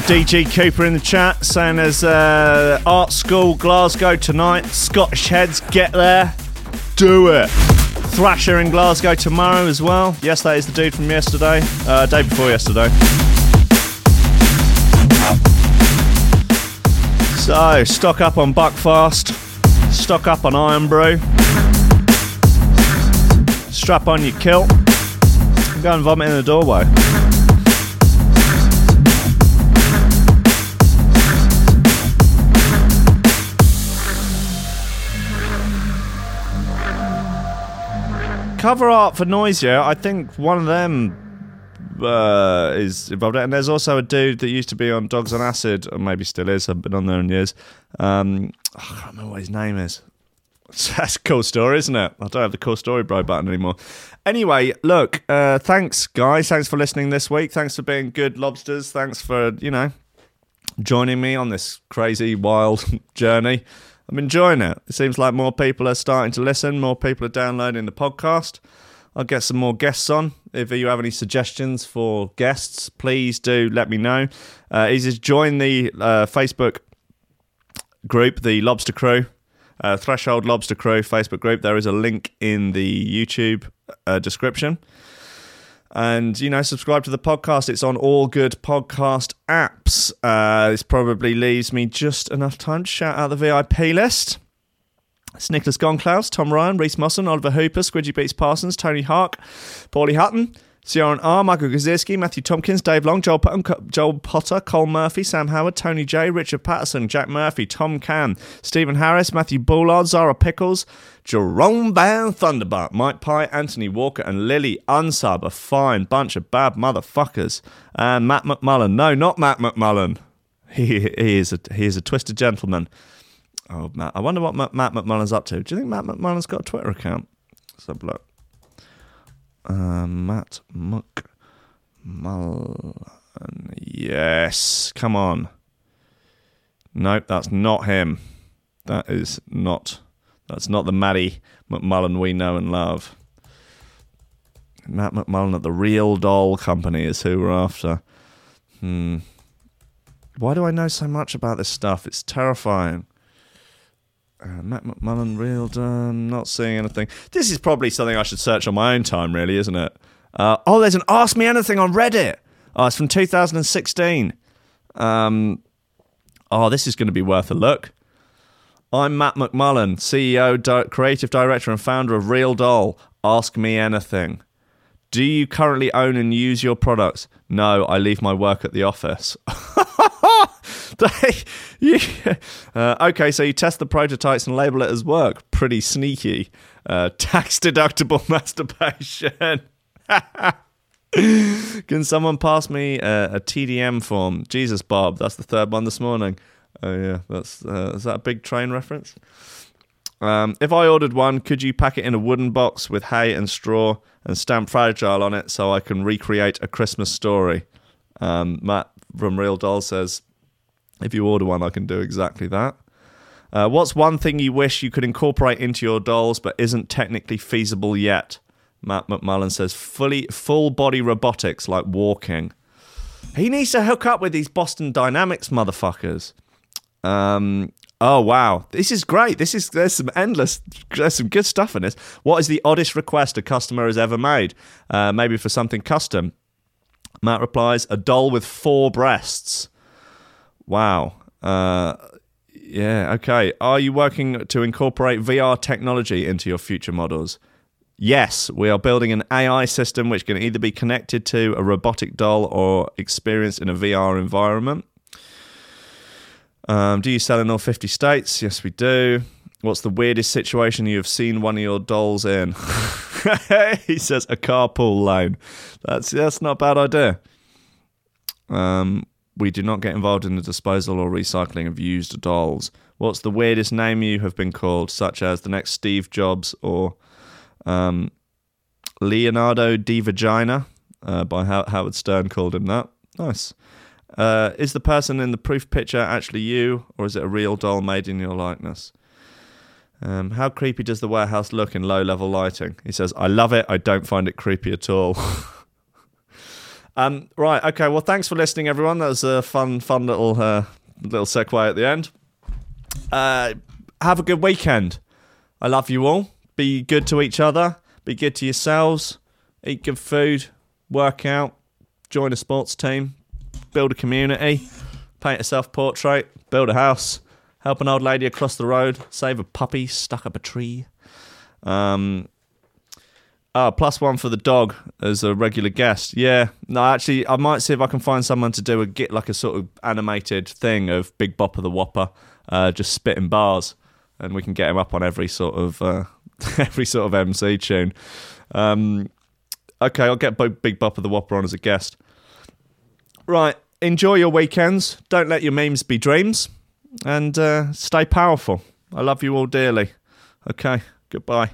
DG Cooper in the chat saying there's uh, art school Glasgow tonight. Scottish heads, get there, do it. Thrasher in Glasgow tomorrow as well. Yes, that is the dude from yesterday, uh, day before yesterday. So stock up on Buckfast, stock up on Irn-Bru, strap on your kilt, go and vomit in the doorway. Cover art for Noisia, I think one of them uh, is involved. And there's also a dude that used to be on Dogs on Acid, or maybe still is. I've been on there in years. Um, I can't remember what his name is. <laughs> That's a cool story, isn't it? I don't have the cool story bro button anymore. Anyway, look, uh, thanks, guys. Thanks for listening this week. Thanks for being good lobsters. Thanks for, you know, joining me on this crazy, wild <laughs> journey. I'm enjoying it. It seems like more people are starting to listen, more people are downloading the podcast. I'll get some more guests on. If you have any suggestions for guests, please do let me know. Uh, is just join the uh, Facebook group, the Lobster Crew, uh, Threshold Lobster Crew Facebook group. There is a link in the YouTube uh, description. And, you know, subscribe to the podcast. It's on all good podcast apps. Uh, this probably leaves me just enough time to shout out the VIP list. It's Nicholas Gonklaus, Tom Ryan, Reese Mosson, Oliver Hooper, Squidgy Beats Parsons, Tony Hark, Paulie Hutton, Ciaran R, Michael Gazirski, Matthew Tompkins, Dave Long, Joel, Potter, Joel Potter, Cole Murphy, Sam Howard, Tony J, Richard Patterson, Jack Murphy, Tom Cam, Stephen Harris, Matthew Bullard, Zara Pickles, Jerome Van Thunderbutt, Mike Pye, Anthony Walker, and Lily Unsub, a fine bunch of bad motherfuckers. And Matt McMullen. No, not Matt McMullen. <laughs> He, he is a he is a twisted gentleman. Oh, Matt. I wonder what Matt, Matt McMullen's up to. Do you think Matt McMullen's got a Twitter account? Let's have a look. Uh, Matt McMullen. Yes. Come on. Nope, that's not him. That is not. That's not the Matty McMullen we know and love. Matt McMullen at the Real Doll Company is who we're after. Hmm. Why do I know so much about this stuff? It's terrifying. Uh, Matt McMullen, Real Doll, not seeing anything. This is probably something I should search on my own time, really, isn't it? Uh, oh, there's an Ask Me Anything on Reddit. Oh, it's from 2016. Um, oh, this is going to be worth a look. I'm Matt McMullen, CEO, di- creative director, and founder of Real Doll. Ask me anything. Do you currently own and use your products? No, I leave my work at the office. <laughs> <laughs> Uh, okay, so you test the prototypes and label it as work. Pretty sneaky. Uh, <laughs> tax deductible masturbation. Can someone pass me a, a TDM form? Jesus, Bob, that's the third one this morning. Oh yeah, that's uh, is that a big train reference? Um, if I ordered one, could you pack it in a wooden box with hay and straw and stamp fragile on it so I can recreate a Christmas story? Um, Matt from Real Doll says, if you order one, I can do exactly that. Uh, what's one thing you wish you could incorporate into your dolls but isn't technically feasible yet? Matt McMullen says, fully full body robotics like walking. He needs to hook up with these Boston Dynamics motherfuckers. Um, oh wow, this is great. This is there's some endless, there's some good stuff in this. What is the oddest request a customer has ever made? Uh, maybe for something custom. Matt replies, a doll with four breasts. Wow. Uh, yeah. Okay. Are you working to incorporate VR technology into your future models? Yes, we are building an AI system which can either be connected to a robotic doll or experienced in a VR environment. Um, do you sell in all 50 states? Yes, we do. What's the weirdest situation you have seen one of your dolls in? <laughs> he says a carpool loan. That's that's not a bad idea. Um, we do not get involved in the disposal or recycling of used dolls. What's the weirdest name you have been called, such as the next Steve Jobs or um, Leonardo di Vagina? Uh, by Howard Stern called him that. Nice. Uh, is the person in the proof picture actually you, or is it a real doll made in your likeness? Um, how creepy does the warehouse look in low level lighting? He says, I love it. I don't find it creepy at all. <laughs> Um, right, okay. Well, thanks for listening, everyone. That was a fun, fun little uh, little segue at the end. Uh, have a good weekend. I love you all. Be good to each other. Be good to yourselves. Eat good food. Work out. Join a sports team. Build a community. Paint a self portrait. Build a house. Help an old lady across the road. Save a puppy stuck up a tree. Um, Oh, plus one for the dog as a regular guest. Yeah, no, actually, I might see if I can find someone to do a get like a sort of animated thing of Big Bopper the Whopper, uh, just spitting bars, and we can get him up on every sort of uh, <laughs> every sort of MC tune. Um, okay, I'll get Big Bopper the Whopper on as a guest. Right, enjoy your weekends. Don't let your memes be dreams, and uh, stay powerful. I love you all dearly. Okay, goodbye.